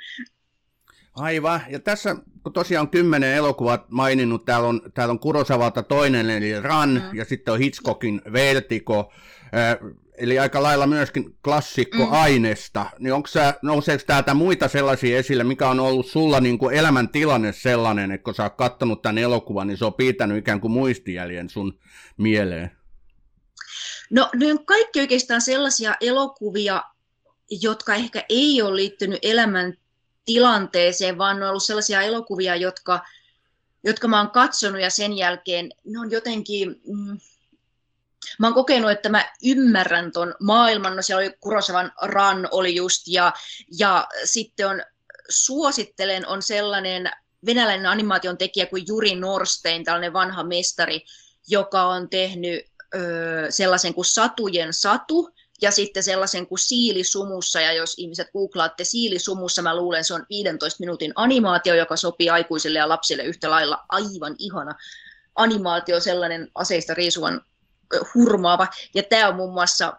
Aivan, ja tässä kun tosiaan kymmenen elokuvat maininnut, täällä on, täällä on Kurosavalta toinen, eli Ran, mm. ja sitten on Hitchcockin Vertigo, eli aika lailla myöskin klassikkoaineesta, mm. niin onko sä, nouseeko täältä muita sellaisia esille, mikä on ollut sulla niin kuin elämäntilanne sellainen, että kun sä oot kattonut tämän elokuvan, niin se on pitänyt ikään kuin muistijäljen sun mieleen? No ne on kaikki oikeastaan sellaisia elokuvia, jotka ehkä ei ole liittynyt elämän tilanteeseen, vaan ne on ollut sellaisia elokuvia, jotka, jotka mä oon katsonut ja sen jälkeen ne on jotenkin, mm, mä oon kokenut, että mä ymmärrän ton maailman, no siellä oli Kurosavan Ran oli just, ja, ja sitten on, suosittelen, on sellainen venäläinen animaation tekijä kuin Juri Norstein, tällainen vanha mestari, joka on tehnyt ö, sellaisen kuin Satujen satu, ja sitten sellaisen kuin siilisumussa, ja jos ihmiset googlaatte siilisumussa, mä luulen se on 15 minuutin animaatio, joka sopii aikuisille ja lapsille yhtä lailla. Aivan ihana animaatio, sellainen aseista riisuvan hurmaava. Ja tämä on muun muassa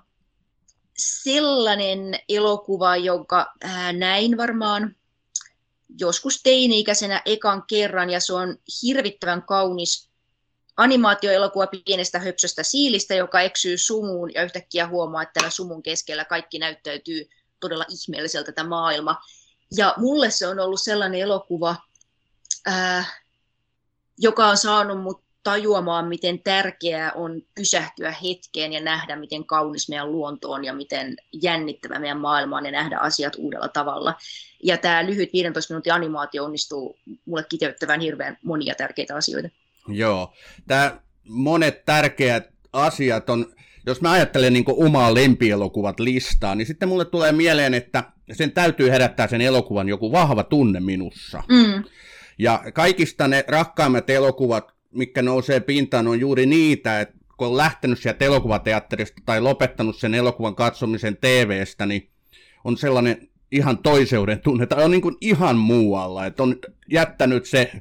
sellainen elokuva, jonka näin varmaan joskus teini-ikäisenä ekan kerran, ja se on hirvittävän kaunis animaatioelokuva pienestä höpsöstä siilistä, joka eksyy sumuun ja yhtäkkiä huomaa, että tällä sumun keskellä kaikki näyttäytyy todella ihmeelliseltä tämä maailma. Ja mulle se on ollut sellainen elokuva, ää, joka on saanut mut tajuamaan, miten tärkeää on pysähtyä hetkeen ja nähdä, miten kaunis meidän luonto on ja miten jännittävä meidän maailma on ja nähdä asiat uudella tavalla. Ja tämä lyhyt 15 minuutin animaatio onnistuu mulle kiteyttävän hirveän monia tärkeitä asioita. Joo, tämä monet tärkeät asiat on, jos mä ajattelen niin omaa lempielokuvat listaa, niin sitten mulle tulee mieleen, että sen täytyy herättää sen elokuvan joku vahva tunne minussa. Mm. Ja kaikista ne rakkaimmat elokuvat, mikä nousee pintaan, on juuri niitä, että kun on lähtenyt sieltä elokuvateatterista tai lopettanut sen elokuvan katsomisen TVstä, niin on sellainen ihan toiseuden tunne, tai on niin kuin ihan muualla, että on jättänyt se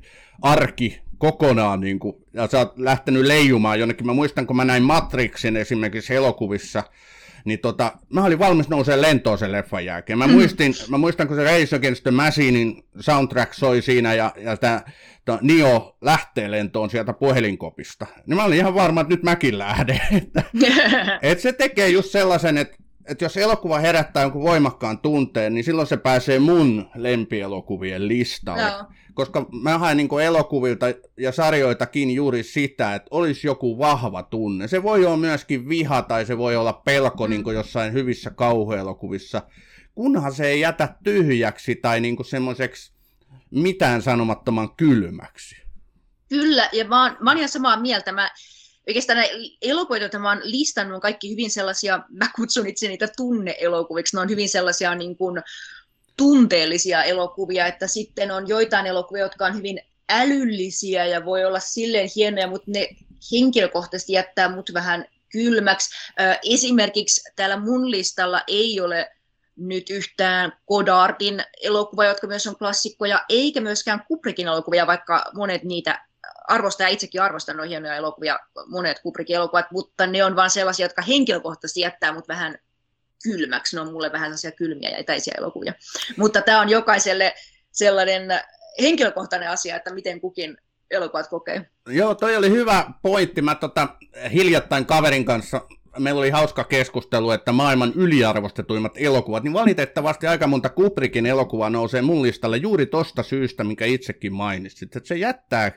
arki kokonaan, niin kuin, ja sä oot lähtenyt leijumaan jonnekin. Mä muistan, kun mä näin Matrixin esimerkiksi elokuvissa, niin tota, mä olin valmis nousee lentoon sen leffan jälkeen. Mä, mm. muistin, mä muistan, kun se Race Against the Machinein soundtrack soi siinä, ja, ja tämä Nio lähtee lentoon sieltä puhelinkopista. Niin mä olin ihan varma, että nyt mäkin lähden. että, *laughs* et se tekee just sellaisen, että että jos elokuva herättää jonkun voimakkaan tunteen, niin silloin se pääsee mun lempielokuvien listalle. No. Koska mä haen niin elokuvilta ja sarjoitakin juuri sitä, että olisi joku vahva tunne. Se voi olla myöskin viha tai se voi olla pelko mm. niin jossain hyvissä kauhuelokuvissa, kunhan se ei jätä tyhjäksi tai niin semmoiseksi mitään sanomattoman kylmäksi. Kyllä, ja mä oon, mä oon ihan samaa mieltä. Mä, oikeastaan nämä elokuvat, joita mä oon listannut, on kaikki hyvin sellaisia, mä kutsun itse niitä tunneelokuviksi, ne on hyvin sellaisia niin kuin, tunteellisia elokuvia, että sitten on joitain elokuvia, jotka on hyvin älyllisiä ja voi olla silleen hienoja, mutta ne henkilökohtaisesti jättää mut vähän kylmäksi. Esimerkiksi täällä mun listalla ei ole nyt yhtään Godardin elokuva, jotka myös on klassikkoja, eikä myöskään Kubrickin elokuvia, vaikka monet niitä arvostaa, ja itsekin arvostan noin hienoja elokuvia, monet Kubrickin elokuvat, mutta ne on vain sellaisia, jotka henkilökohtaisesti jättää mut vähän kylmäksi. Ne on mulle vähän sellaisia kylmiä ja etäisiä elokuvia. Mutta tämä on jokaiselle sellainen henkilökohtainen asia, että miten kukin elokuvat kokee. Joo, toi oli hyvä pointti. Mä tota, hiljattain kaverin kanssa meillä oli hauska keskustelu, että maailman yliarvostetuimmat elokuvat, niin valitettavasti aika monta Kubrickin elokuvaa nousee mun listalle juuri tosta syystä, mikä itsekin mainitsit, että se jättää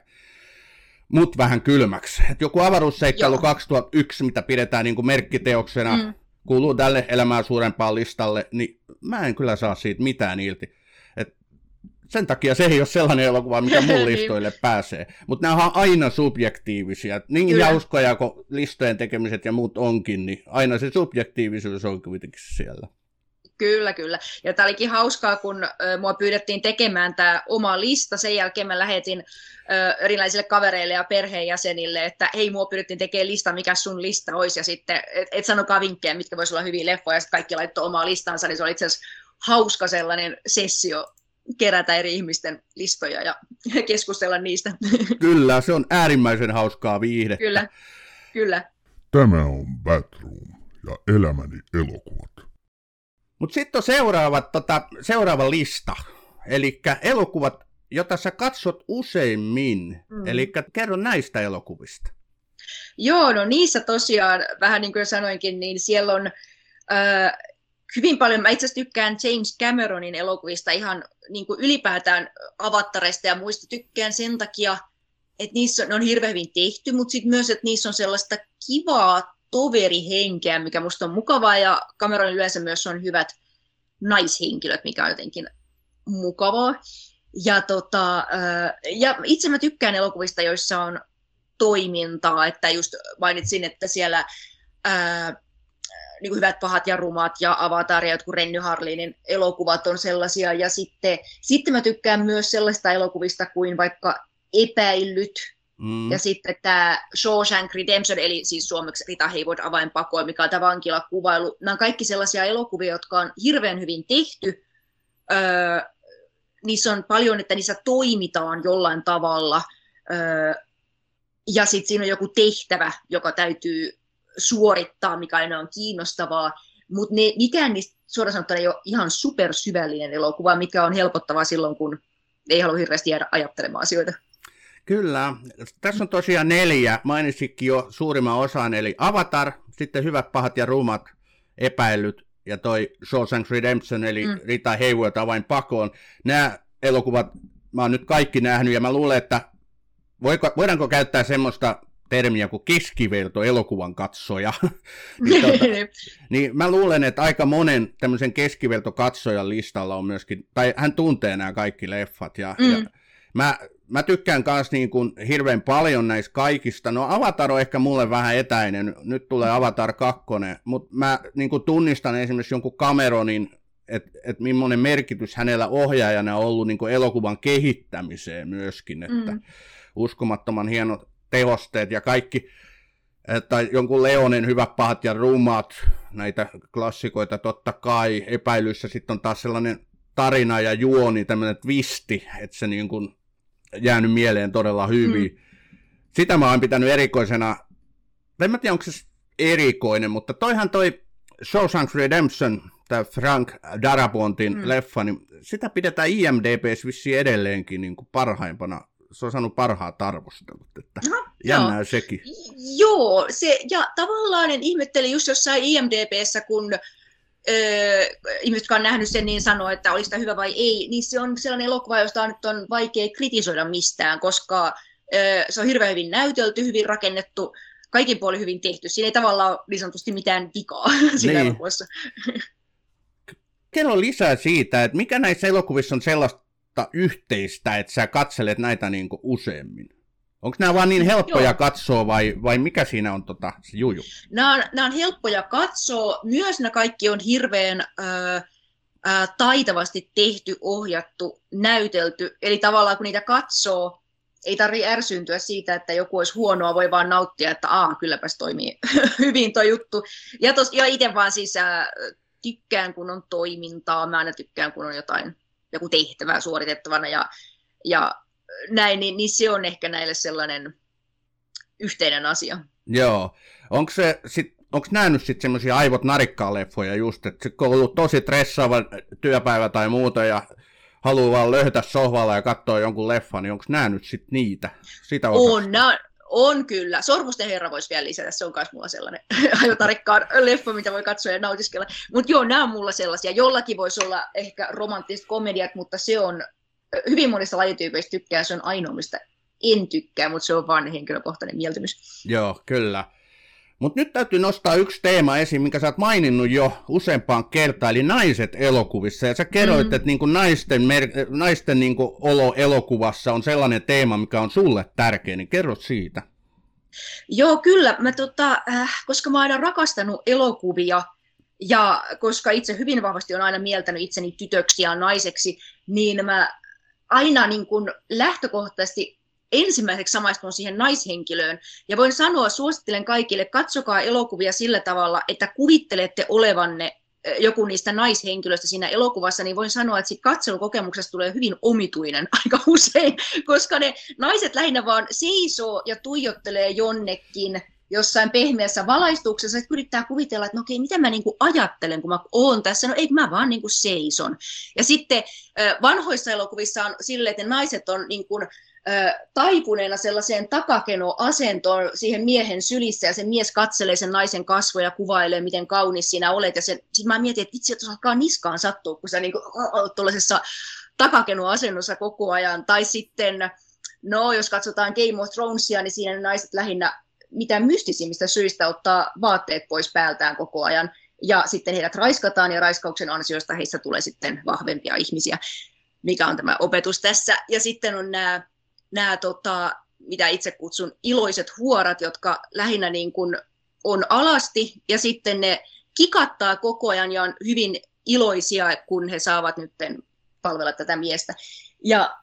mut vähän kylmäksi. Et joku avaruusseikkailu Joo. 2001, mitä pidetään niin kuin merkkiteoksena, mm. Kuuluu tälle elämää suurempaan listalle, niin mä en kyllä saa siitä mitään irti. Et sen takia se ei ole sellainen elokuva, mikä mun *laughs* Niin. listoille pääsee. Mutta nämä on aina subjektiivisia. Niin Kyllä. hauskoja kuin listojen tekemiset ja muut onkin, niin aina se subjektiivisuus on kuitenkin siellä. Kyllä, kyllä. Ja tämä olikin hauskaa, kun ö, mua pyydettiin tekemään tämä oma lista. Sen jälkeen mä lähetin ö, erilaisille kavereille ja perheenjäsenille, että hei, mua pyydettiin tekemään lista, mikä sun lista olisi. Ja sitten, et, et sanokaa vinkkejä, mitkä voisi olla hyviä leffoja. Ja sitten kaikki laittoi omaa listansa, niin se oli itse asiassa hauska sellainen sessio kerätä eri ihmisten listoja ja *laughs* keskustella niistä. *laughs* Kyllä, se on äärimmäisen hauskaa viihdettä. kyllä, kyllä. Tämä on Batroom ja elämäni elokuvat. Mutta sitten on seuraava, tota, seuraava lista. Eli elokuvat, jota sä katsot useimmin. Mm. Mm. Eli kerro näistä elokuvista. Joo, no niissä tosiaan, vähän niin kuin sanoinkin, niin siellä on äh, hyvin paljon, mä itse asiassa tykkään James Cameronin elokuvista ihan niin kuin ylipäätään avattareista ja muista tykkään sen takia, että niissä on, ne on hirveän hyvin tehty, mutta sitten myös, että niissä on sellaista kivaa toverihenkeä, mikä musta on mukavaa, ja Cameron yleensä myös on hyvät naishenkilöt, mikä on jotenkin mukavaa. Ja, tota, ja itse mä tykkään elokuvista, joissa on toimintaa, että just mainitsin, että siellä ää, niin kuin hyvät, pahat ja rumat ja Avatar ja jotkut Renny Harlinin elokuvat on sellaisia. Ja sitten, sitten mä tykkään myös sellaista elokuvista kuin vaikka Epäillyt Mm. ja sitten tämä Shawshank Redemption, eli siis suomeksi Rita Hayworth avainpakoon, mikä on tämä vankilakuvailu. Nämä on kaikki sellaisia elokuvia, jotka on hirveän hyvin tehty. Öö, niissä on paljon, että niissä toimitaan jollain tavalla. Öö, ja sitten siinä on joku tehtävä, joka täytyy suorittaa, mikä aina on kiinnostavaa. Mutta mikään niistä suoraan sanottuna ei ole ihan supersyvällinen elokuva, mikä on helpottavaa silloin, kun ei halua hirveästi jäädä ajattelemaan asioita. Kyllä. Tässä on tosiaan neljä. Mainitsitkin jo suurimman osan, eli Avatar, sitten Hyvät, pahat ja rumat, Epäillyt ja toi Shawshank Redemption, eli Mm. Rita Hayworth avain pakoon. Nämä elokuvat mä oon nyt kaikki nähnyt ja mä luulen, että voiko, voidaanko käyttää semmoista termiä kuin keskiverto elokuvan katsoja. *laughs* niin, tota, *laughs* niin mä luulen, että aika monen tämmöisen keskiverto katsojan listalla on myöskin, tai hän tuntee nämä kaikki leffat ja, Mm. ja mä, mä tykkään myös niin kuin hirveän paljon näistä kaikista. No Avatar on ehkä mulle vähän etäinen, nyt tulee Avatar 2, mutta mä niin kuin tunnistan esimerkiksi jonkun Cameronin, että et millainen merkitys hänellä ohjaajana on ollut niin kuin elokuvan kehittämiseen myöskin, että Mm. uskomattoman hienot tehosteet ja kaikki, että jonkun Leonen hyvät pahat ja rumat, näitä klassikoita totta kai, epäilyssä sitten on taas sellainen tarina ja juoni, tämmöinen twisti, että se niin kuin jäänyt mieleen todella hyvin. Mm. Sitä mä oon pitänyt erikoisena, en mä tiedä onko se erikoinen, mutta toihan toi Shawshank Redemption, tämä Frank Darapontin Mm. leffa, niin sitä pidetään IMDBs vissiin edelleenkin niin kuin parhaimpana. Se on saanut parhaat arvostelut, että Aha, jännää joo. sekin. Joo, se, ja tavallaan en ihmetteli just jossain IMDBssä, kun ihmiset, jotka on nähnyt sen, niin sanoo, että olisi sitä hyvä vai ei, niin se on sellainen elokuva, josta nyt on vaikea kritisoida mistään, koska se on hirveän hyvin näytelty, hyvin rakennettu, kaikin puolin hyvin tehty. Siinä ei tavallaan ole niin sanotusti mitään vikaa *laughs* siinä Niin. elokuvassa. Kerro lisää siitä, että mikä näissä elokuvissa on sellaista yhteistä, että sä katselet näitä niin kuin useammin? Onko nämä vaan niin helppoja Joo. katsoa vai, vai mikä siinä on tota, se juju? Nämä on, nämä on helppoja katsoa. Myös nämä kaikki on hirveän ö, ö, taitavasti tehty, ohjattu, näytelty. Eli tavallaan kun niitä katsoo, ei tarvitse ärsyntyä siitä, että joku olisi huonoa, voi vaan nauttia, että aa, kylläpäs toimii *laughs* hyvin tuo juttu. Ja, tos, ja itse vaan siis äh, tykkään, kun on toimintaa, mä aina tykkään, kun on jotain, joku tehtävää suoritettavana ja, ja näin, niin, niin se on ehkä näille sellainen yhteinen asia. Joo. Onko se sit, onko nähnyt sitten semmoisia aivot narikkaa leffoja just, että kun on ollut tosi stressaava työpäivä tai muuta ja haluaa vaan löytää sohvalla ja katsoa jonkun leffan, niin onko nähnyt sit niitä? Sitä On, nää, on kyllä. Sormusten herra voisi vielä lisätä, se on myös mulla sellainen *laughs* ajotarikkaan leffa, mitä voi katsoa ja nautiskella. Mutta joo, nämä on mulla sellaisia. Jollakin voisi olla ehkä romanttiset komediat, mutta se on hyvin monista lajityypeistä tykkää, se on ainoa, mistä en tykkää, mutta se on vain henkilökohtainen mieltymys. Joo, kyllä. Mutta nyt täytyy nostaa yksi teema esiin, minkä sä oot maininnut jo useampaan kertaan, eli naiset elokuvissa. Ja sä kerroit, mm. että niinku naisten, mer- naisten niinku olo elokuvassa on sellainen teema, mikä on sulle tärkeä, niin kerro siitä. Joo, kyllä. Mä tota, äh, koska mä oon aina rakastanut elokuvia, ja koska itse hyvin vahvasti on aina mieltänyt itseni tytöksi ja naiseksi, niin mä aina niin kun lähtökohtaisesti ensimmäiseksi samaistun siihen naishenkilöön. Ja voin sanoa, suosittelen kaikille, katsokaa elokuvia sillä tavalla, että kuvittelette olevanne joku niistä naishenkilöistä siinä elokuvassa, niin voin sanoa, että katselukokemuksesta tulee hyvin omituinen *laughs* aika usein, koska ne naiset lähinnä vaan seisoo ja tuijottelee jonnekin jossain pehmeässä valaistuksessa, että yrittää kuvitella, että no okei, mitä mä niinku ajattelen, kun mä oon tässä, no ei, mä vaan niinku seison. Ja sitten vanhoissa elokuvissa on silleen, että naiset on niinku, taipuneena sellaiseen takakenoasentoon siihen miehen sylissä, ja se mies katselee sen naisen kasvoja ja kuvailee, miten kaunis sinä olet, ja sitten mä mietin, että vitsi, että alkaa niskaan sattua, kun sä niinku, olet tuollaisessa takakenoasennossa koko ajan, tai sitten, no jos katsotaan Game of Thronesia, niin siinä naiset lähinnä mitä mystisimmistä syistä ottaa vaatteet pois päältään koko ajan, ja sitten heidät raiskataan, ja raiskauksen ansiosta heistä tulee sitten vahvempia ihmisiä, mikä on tämä opetus tässä. Ja sitten on nämä nämä tota, mitä itse kutsun iloiset huorat, jotka lähinnä niin kuin on alasti ja sitten ne kikattaa koko ajan ja on hyvin iloisia, kun he saavat nyt palvella tätä miestä. Ja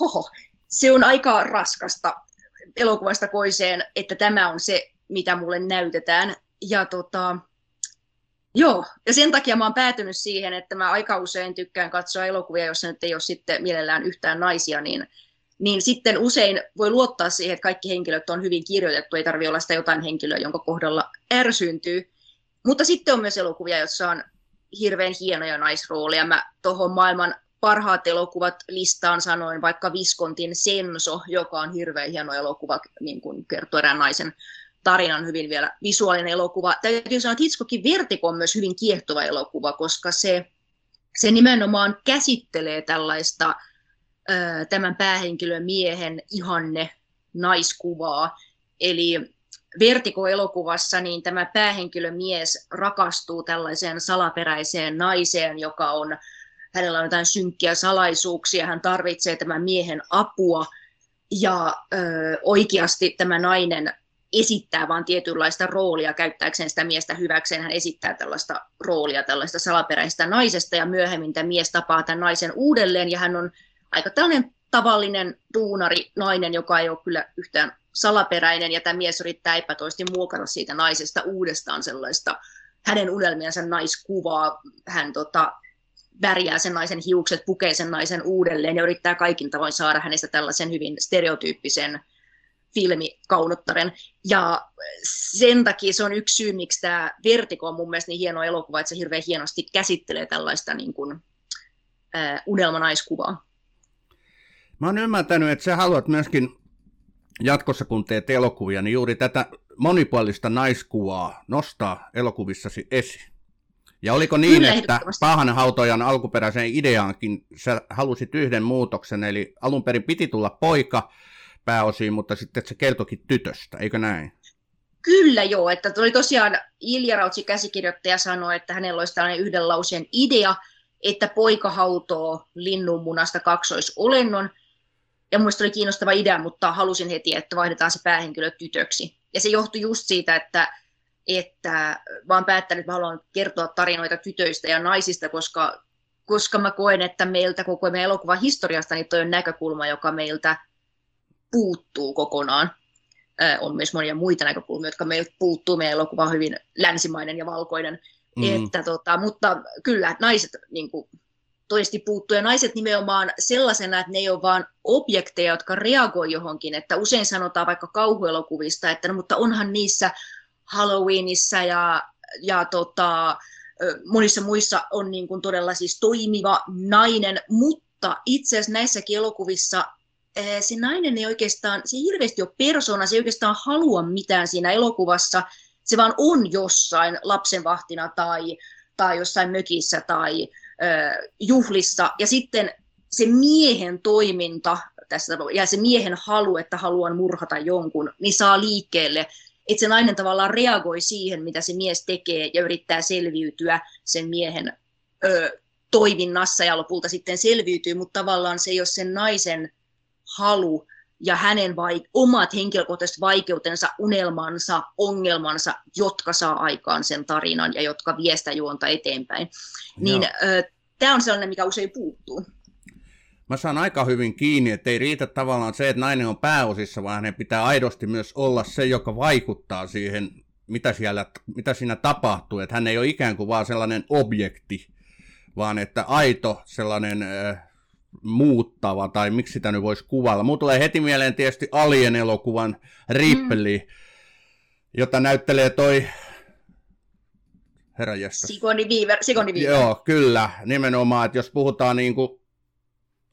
hoho, se on aika raskasta elokuvasta koiseen, että tämä on se, mitä mulle näytetään. Ja tota, joo, ja sen takia mä oon päätynyt siihen, että mä aika usein tykkään katsoa elokuvia, jossa nyt ei ole sitten mielellään yhtään naisia, niin niin sitten usein voi luottaa siihen, että kaikki henkilöt on hyvin kirjoitettu, ei tarvitse olla sitä jotain henkilöä, jonka kohdalla ärsyntyy. Mutta sitten on myös elokuvia, joissa on hirveän hienoja naisrooleja. Mä tuohon maailman parhaat elokuvat listaan sanoin vaikka Viskontin Senso, joka on hirveän hieno elokuva, niin kuin kertoo erään naisen tarinan hyvin vielä visuaalinen elokuva. Täytyy sanoa, että Hitchcockin Vertigo on myös hyvin kiehtova elokuva, koska se, se nimenomaan käsittelee tällaista tämän päähenkilön miehen ihanne naiskuvaa. Eli Vertigo-elokuvassa niin tämä päähenkilömies rakastuu tällaiseen salaperäiseen naiseen, joka on, hänellä on jotain synkkiä salaisuuksia, hän tarvitsee tämän miehen apua, ja ö, oikeasti tämä nainen esittää vain tietynlaista roolia käyttääkseen sitä miestä hyväkseen. Hän esittää tällaista roolia, tällaista salaperäistä naisesta, ja myöhemmin tämä mies tapaa tämän naisen uudelleen, ja hän on aika tällainen tavallinen duunari nainen, joka ei ole kyllä yhtään salaperäinen, ja tämä mies yrittää epätoisesti muokata siitä naisesta uudestaan sellaista hänen unelmiansa naiskuvaa. Hän tota, värjää sen naisen hiukset, pukee sen naisen uudelleen ja yrittää kaikin tavoin saada hänestä tällaisen hyvin stereotyyppisen filmikaunottaren. Ja sen takia se on yksi syy, miksi tämä Vertigo on mun mielestä niin hieno elokuva, että se hirveän hienosti käsittelee tällaista niin kuin, äh, unelmanaiskuvaa. Mä oon ymmärtänyt, että sä haluat myöskin jatkossa, kun teet elokuvia, niin juuri tätä monipuolista naiskuvaa nostaa elokuvissasi esiin. Ja oliko niin, Kyllä, että hautojan alkuperäiseen ideaankin sä halusit yhden muutoksen, eli alun perin piti tulla poika pääosiin, mutta sitten se kertokin tytöstä, eikö näin? Kyllä joo, että tuli tosiaan Ilja Rautsi käsikirjoittaja sanoi, että hänellä olisi tällainen yhden lauseen idea, että poika hautoo linnunmunasta kaksoisolennon, ja minusta oli kiinnostava idea, mutta halusin heti, että vaihdetaan se päähenkilö tytöksi. Ja se johtui just siitä, että, että vaan päättänyt, että mä haluan kertoa tarinoita tytöistä ja naisista, koska, koska mä koen, että meiltä koko meidän elokuvan historiasta niin toi on näkökulma, joka meiltä puuttuu kokonaan. on myös monia muita näkökulmia, jotka meiltä puuttuu. Meidän elokuva on hyvin länsimainen ja valkoinen. Mm. Että, tota, mutta kyllä naiset niin kuin, toisesti puuttuu. Ja naiset nimenomaan sellaisena, että ne ei ole vain objekteja, jotka reagoi johonkin. Että usein sanotaan vaikka kauhuelokuvista, että no, mutta onhan niissä Halloweenissa ja, ja tota, monissa muissa on niin kuin todella siis toimiva nainen, mutta itse asiassa näissäkin elokuvissa se nainen ei oikeastaan, se ei hirveästi ole persona, se ei oikeastaan halua mitään siinä elokuvassa, se vaan on jossain lapsenvahtina tai, tai jossain mökissä tai juhlissa. Ja sitten se miehen toiminta tässä, ja se miehen halu, että haluan murhata jonkun, niin saa liikkeelle että se nainen tavallaan reagoi siihen, mitä se mies tekee ja yrittää selviytyä sen miehen ö, toiminnassa ja lopulta sitten selviytyy, mutta tavallaan se ei ole sen naisen halu ja hänen vai, omat henkilökohtaiset vaikeutensa, unelmansa, ongelmansa, jotka saa aikaan sen tarinan ja jotka vie sitä juonta eteenpäin. Niin tämä on sellainen, mikä usein puuttuu. Mä saan aika hyvin kiinni, että ei riitä tavallaan se, että nainen on pääosissa, vaan hänen pitää aidosti myös olla se, joka vaikuttaa siihen, mitä, siellä, mitä siinä tapahtuu. Että hän ei ole ikään kuin vaan sellainen objekti, vaan että aito sellainen äh, muuttava, tai miksi sitä nyt voisi kuvailla. Mulla tulee heti mieleen tietysti Alien-elokuvan Ripley, mm. jota näyttelee toi herra Sigoni Weaver, Sigoni Weaver. Joo, kyllä, nimenomaan, että jos puhutaan niin kuin,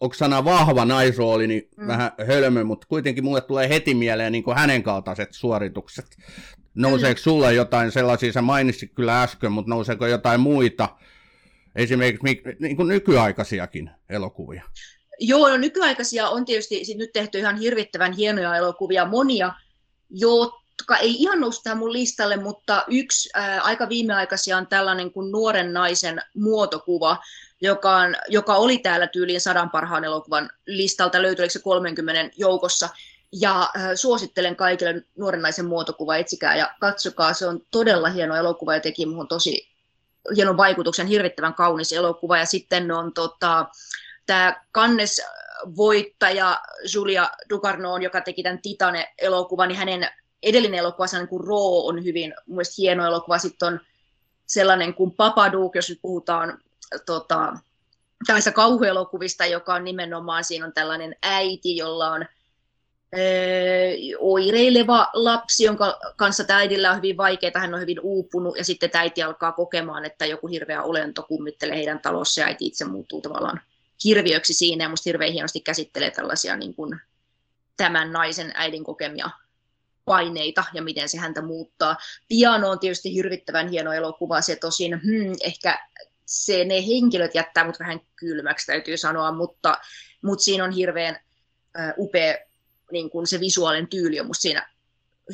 onko sana vahva naisrooli, niin mm. vähän hölmö, mutta kuitenkin mulle tulee heti mieleen niin kuin hänen kaltaiset suoritukset. Nouseeko mm. sulle jotain sellaisia, sä mainitsit kyllä äsken, mutta nouseeko jotain muita, esimerkiksi niin kuin nykyaikaisiakin elokuvia? Joo, no nykyaikaisia on tietysti sit nyt tehty ihan hirvittävän hienoja elokuvia, monia, jotka ei ihan nousi tähän mun listalle, mutta yksi ää, aika viimeaikaisia on tällainen kuin nuoren naisen muotokuva, joka, on, joka oli täällä tyyliin sadan parhaan elokuvan listalta, löytyy se 30 joukossa. Ja äh, suosittelen kaikille nuoren naisen muotokuva, etsikää ja katsokaa, se on todella hieno elokuva ja teki muhun tosi hienon vaikutuksen, hirvittävän kaunis elokuva. Ja sitten on tota, tämä Kannes voittaja Julia Ducarnon, joka teki tämän Titane-elokuvan, niin hänen edellinen elokuva, sellainen kuin Roo, on hyvin mun hieno elokuva. Sitten on sellainen kuin Papaduk, jos nyt puhutaan tota, tällaisista kauhuelokuvista, joka on nimenomaan, siinä on tällainen äiti, jolla on oireileva lapsi, jonka kanssa äidillä on hyvin vaikeaa, hän on hyvin uupunut, ja sitten äiti alkaa kokemaan, että joku hirveä olento kummittelee heidän talossa, ja äiti itse muuttuu tavallaan hirviöksi siinä, ja musta hirveän hienosti käsittelee tällaisia niin kuin, tämän naisen äidin kokemia paineita ja miten se häntä muuttaa. Piano on tietysti hirvittävän hieno elokuva, se tosin hmm, ehkä se, ne henkilöt jättää mut vähän kylmäksi, täytyy sanoa, mutta, mutta siinä on hirveän uh, upea niin kuin se visuaalinen tyyli on musta siinä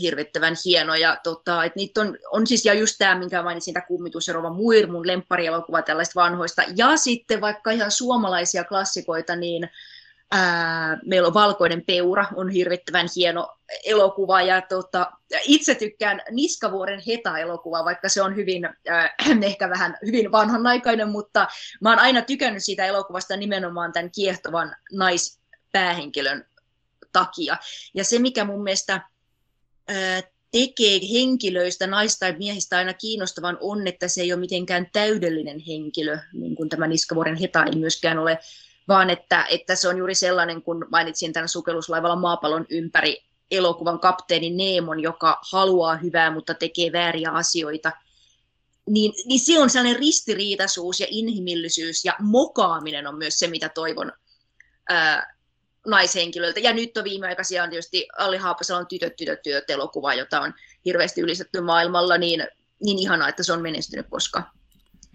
hirvittävän hieno. Ja tota, et niitä on, on siis, ja just tämä, minkä mainitsin, tämä kummitus ja Rova Muir, mun lempparielokuva tällaista vanhoista. Ja sitten vaikka ihan suomalaisia klassikoita, niin ää, meillä on Valkoinen peura, on hirvittävän hieno elokuva. Ja tota, itse tykkään Niskavuoren Heta-elokuva, vaikka se on hyvin, äh, *clears throat* ehkä vähän hyvin vanhanaikainen, mutta mä oon aina tykännyt siitä elokuvasta nimenomaan tämän kiehtovan naispäähenkilön takia. Ja se, mikä mun mielestä ää, tekee henkilöistä, naista tai miehistä aina kiinnostavan on, että se ei ole mitenkään täydellinen henkilö, niin kuin tämä Niskavuoren Heta ei myöskään ole, vaan että, että se on juuri sellainen, kun mainitsin tämän sukelluslaivalla maapallon ympäri elokuvan kapteeni Neemon, joka haluaa hyvää, mutta tekee vääriä asioita, niin, niin se on sellainen ristiriitaisuus ja inhimillisyys ja mokaaminen on myös se, mitä toivon ää, naishenkilöiltä. Ja nyt on viimeaikaisia on tietysti Alli Haapasalon Tytöt, tytöt, työt elokuva, jota on hirveästi ylistetty maailmalla, niin, niin ihanaa, että se on menestynyt, koska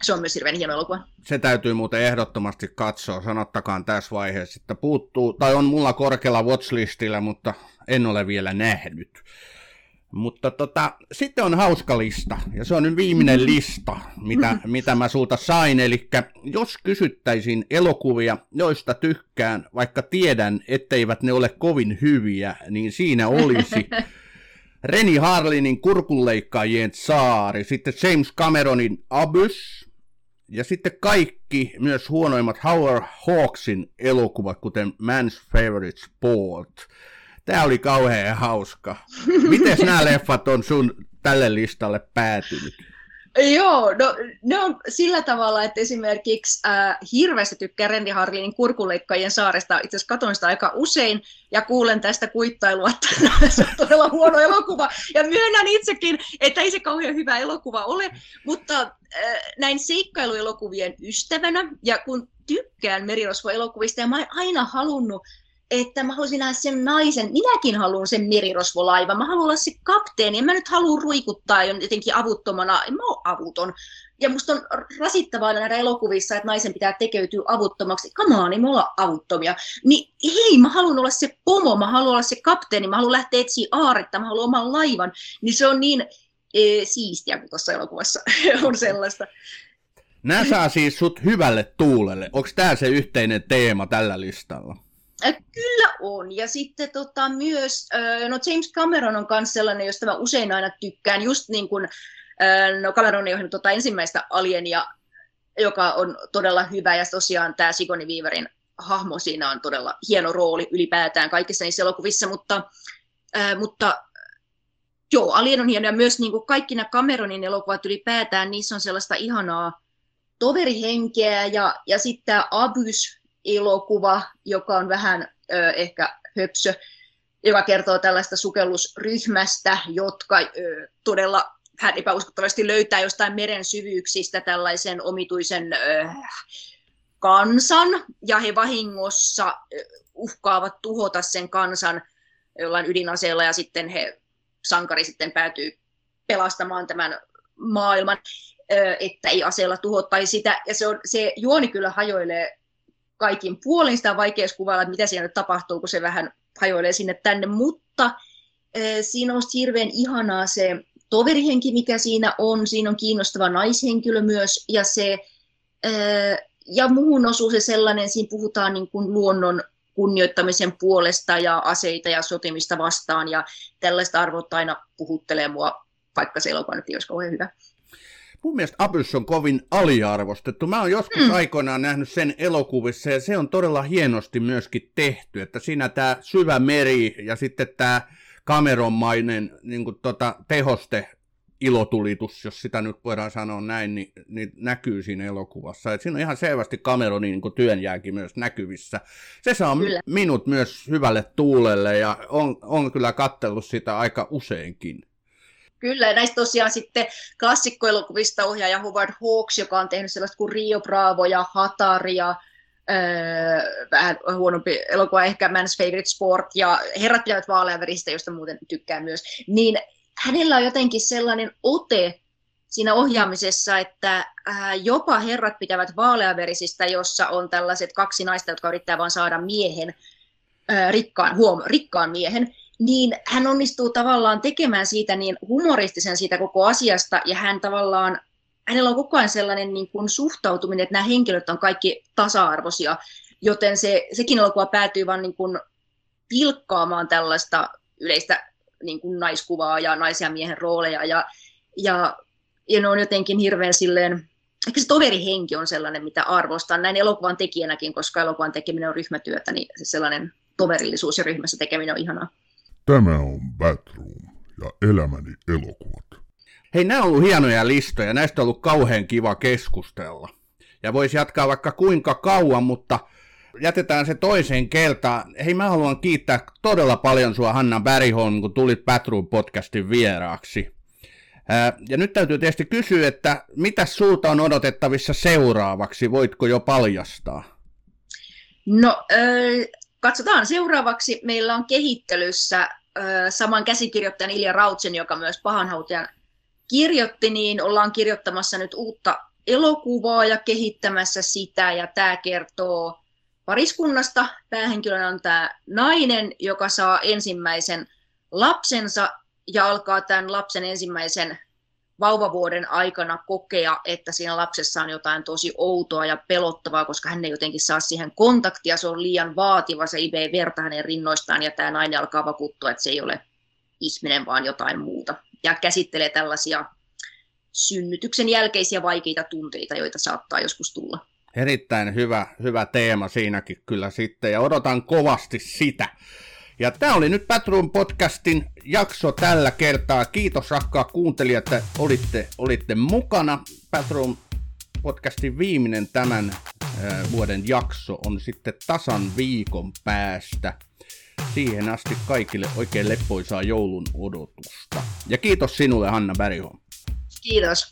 se on myös hirveän hieno elokuva. Se täytyy muuten ehdottomasti katsoa, sanottakaan tässä vaiheessa, että puuttuu, tai on mulla korkealla watchlistillä, mutta en ole vielä nähnyt. Mutta tota, sitten on hauska lista, ja se on nyt viimeinen lista, mitä, *laughs* mitä mä sulta sain. Eli jos kysyttäisiin elokuvia, joista tykkään, vaikka tiedän, etteivät ne ole kovin hyviä, niin siinä olisi *laughs* Reni Harlinin kurkunleikkaajien saari, sitten James Cameronin Abyss, ja sitten kaikki myös huonoimmat Howard Hawksin elokuvat, kuten Man's Favorite Sport. Tämä oli kauhean hauska. Miten nämä leffat on sun tälle listalle päätynyt? Joo, no ne on sillä tavalla, että esimerkiksi äh, hirveästi tykkää Randy Harlinin kurkuleikkajien saaresta. Itse asiassa katson sitä aika usein ja kuulen tästä kuittailua, että *laughs* se on todella huono elokuva. Ja myönnän itsekin, että ei se kauhean hyvä elokuva ole, mutta äh, näin seikkailuelokuvien ystävänä ja kun tykkään merirosvoelokuvista ja mä oon aina halunnut että mä haluaisin nähdä sen naisen, minäkin haluan sen merirosvolaivan, mä haluan olla se kapteeni, en mä nyt halua ruikuttaa jotenkin avuttomana, en mä ole avuton. Ja musta on rasittavaa nähdä elokuvissa, että naisen pitää tekeytyä avuttomaksi. On, niin me ollaan avuttomia. Niin hei, mä haluan olla se pomo, mä haluan olla se kapteeni, mä haluan lähteä etsiä aaretta, mä haluan oman laivan. Niin se on niin e, siistiä, kun tuossa elokuvassa *laughs* on sellaista. Nämä saa siis sut hyvälle tuulelle. Onko tämä se yhteinen teema tällä listalla? Kyllä on. Ja sitten tota, myös, no James Cameron on myös sellainen, josta mä usein aina tykkään, just niin kuin, no Cameron on tota ensimmäistä Alienia, joka on todella hyvä, ja tosiaan tämä Sigourney Weaverin hahmo siinä on todella hieno rooli ylipäätään kaikissa niissä elokuvissa, mutta, äh, mutta joo, Alien on hieno, ja myös niin kuin kaikki nämä Cameronin elokuvat ylipäätään, niissä on sellaista ihanaa toverihenkeä, ja, ja sitten tämä Abys, elokuva, joka on vähän ö, ehkä höpsö, joka kertoo tällaista sukellusryhmästä, jotka ö, todella hän epäuskottavasti löytää jostain meren syvyyksistä tällaisen omituisen ö, kansan, ja he vahingossa uhkaavat tuhota sen kansan jollain ydinaseella, ja sitten he, sankari sitten päätyy pelastamaan tämän maailman, että ei aseella tuhottaisi sitä, ja se, on, se juoni kyllä hajoilee kaikin puolin. Sitä on vaikea kuvailla, että mitä siellä nyt tapahtuu, kun se vähän hajoilee sinne tänne, mutta siinä on hirveän ihanaa se toverihenki, mikä siinä on. Siinä on kiinnostava naishenkilö myös, ja se ja muuhun osuu se sellainen, siinä puhutaan niin kuin luonnon kunnioittamisen puolesta ja aseita ja sotimista vastaan, ja tällaista arvot aina puhuttelee mua, vaikka se elokuva nyt ei olisi kauhean hyvä mun mielestä Abys on kovin aliarvostettu. Mä oon joskus mm. aikoinaan nähnyt sen elokuvissa ja se on todella hienosti myöskin tehty, että siinä tämä syvä meri ja sitten tämä kameronmainen niin tota, tehoste ilotulitus, jos sitä nyt voidaan sanoa näin, niin, niin näkyy siinä elokuvassa. Et siinä on ihan selvästi Cameronin niin työnjääkin myös näkyvissä. Se saa kyllä. minut myös hyvälle tuulelle ja on, on kyllä kattellut sitä aika useinkin. Kyllä, ja näistä tosiaan sitten klassikkoelokuvista ohjaaja Howard Hawks, joka on tehnyt sellaista kuin Rio Bravo ja Hataria, öö, vähän huonompi elokuva, ehkä Man's Favorite Sport, ja Herrat pitävät vaaleanveristä, josta muuten tykkään myös, niin hänellä on jotenkin sellainen ote siinä ohjaamisessa, että jopa Herrat pitävät vaaleaverisistä, jossa on tällaiset kaksi naista, jotka yrittää vain saada miehen, rikkaan, huom, rikkaan miehen, niin hän onnistuu tavallaan tekemään siitä niin humoristisen siitä koko asiasta, ja hän tavallaan, hänellä on koko ajan sellainen niin kuin suhtautuminen, että nämä henkilöt on kaikki tasa-arvoisia, joten se, sekin elokuva päätyy vaan niin kuin pilkkaamaan tällaista yleistä niin kuin naiskuvaa ja naisen ja miehen rooleja, ja, ja, ja ne on jotenkin hirveän silleen, ehkä se toverihenki on sellainen, mitä arvostan näin elokuvan tekijänäkin, koska elokuvan tekeminen on ryhmätyötä, niin se sellainen toverillisuus ja ryhmässä tekeminen on ihanaa. Tämä on Batroom ja elämäni elokuvat. Hei, nämä on ollut hienoja listoja. Näistä on ollut kauhean kiva keskustella. Ja voisi jatkaa vaikka kuinka kauan, mutta jätetään se toiseen keltaan. Hei, mä haluan kiittää todella paljon sua Hanna Bergholm, kun tulit Batroom podcastin vieraaksi. Ja nyt täytyy tietysti kysyä, että mitä sulta on odotettavissa seuraavaksi? Voitko jo paljastaa? No, Katsotaan seuraavaksi. Meillä on kehittelyssä saman käsikirjoittajan Ilja Rautsen, joka myös pahanhautajan kirjoitti, niin ollaan kirjoittamassa nyt uutta elokuvaa ja kehittämässä sitä, ja tämä kertoo pariskunnasta. Päähenkilönä on tämä nainen, joka saa ensimmäisen lapsensa ja alkaa tämän lapsen ensimmäisen vauvavuoden aikana kokea, että siinä lapsessa on jotain tosi outoa ja pelottavaa, koska hän ei jotenkin saa siihen kontaktia, se on liian vaativa, se ei verta hänen rinnoistaan ja tämä nainen alkaa vakuuttua, että se ei ole ihminen, vaan jotain muuta. Ja käsittelee tällaisia synnytyksen jälkeisiä vaikeita tunteita, joita saattaa joskus tulla. Erittäin hyvä, hyvä teema siinäkin kyllä sitten, ja odotan kovasti sitä. Ja tämä oli nyt Patron podcastin jakso tällä kertaa. Kiitos rakkaat kuuntelijat, että olitte, olitte mukana. Patron podcastin viimeinen tämän äh, vuoden jakso on sitten tasan viikon päästä. Siihen asti kaikille oikein leppoisaa joulun odotusta. Ja kiitos sinulle Hanna Bergholm. Kiitos.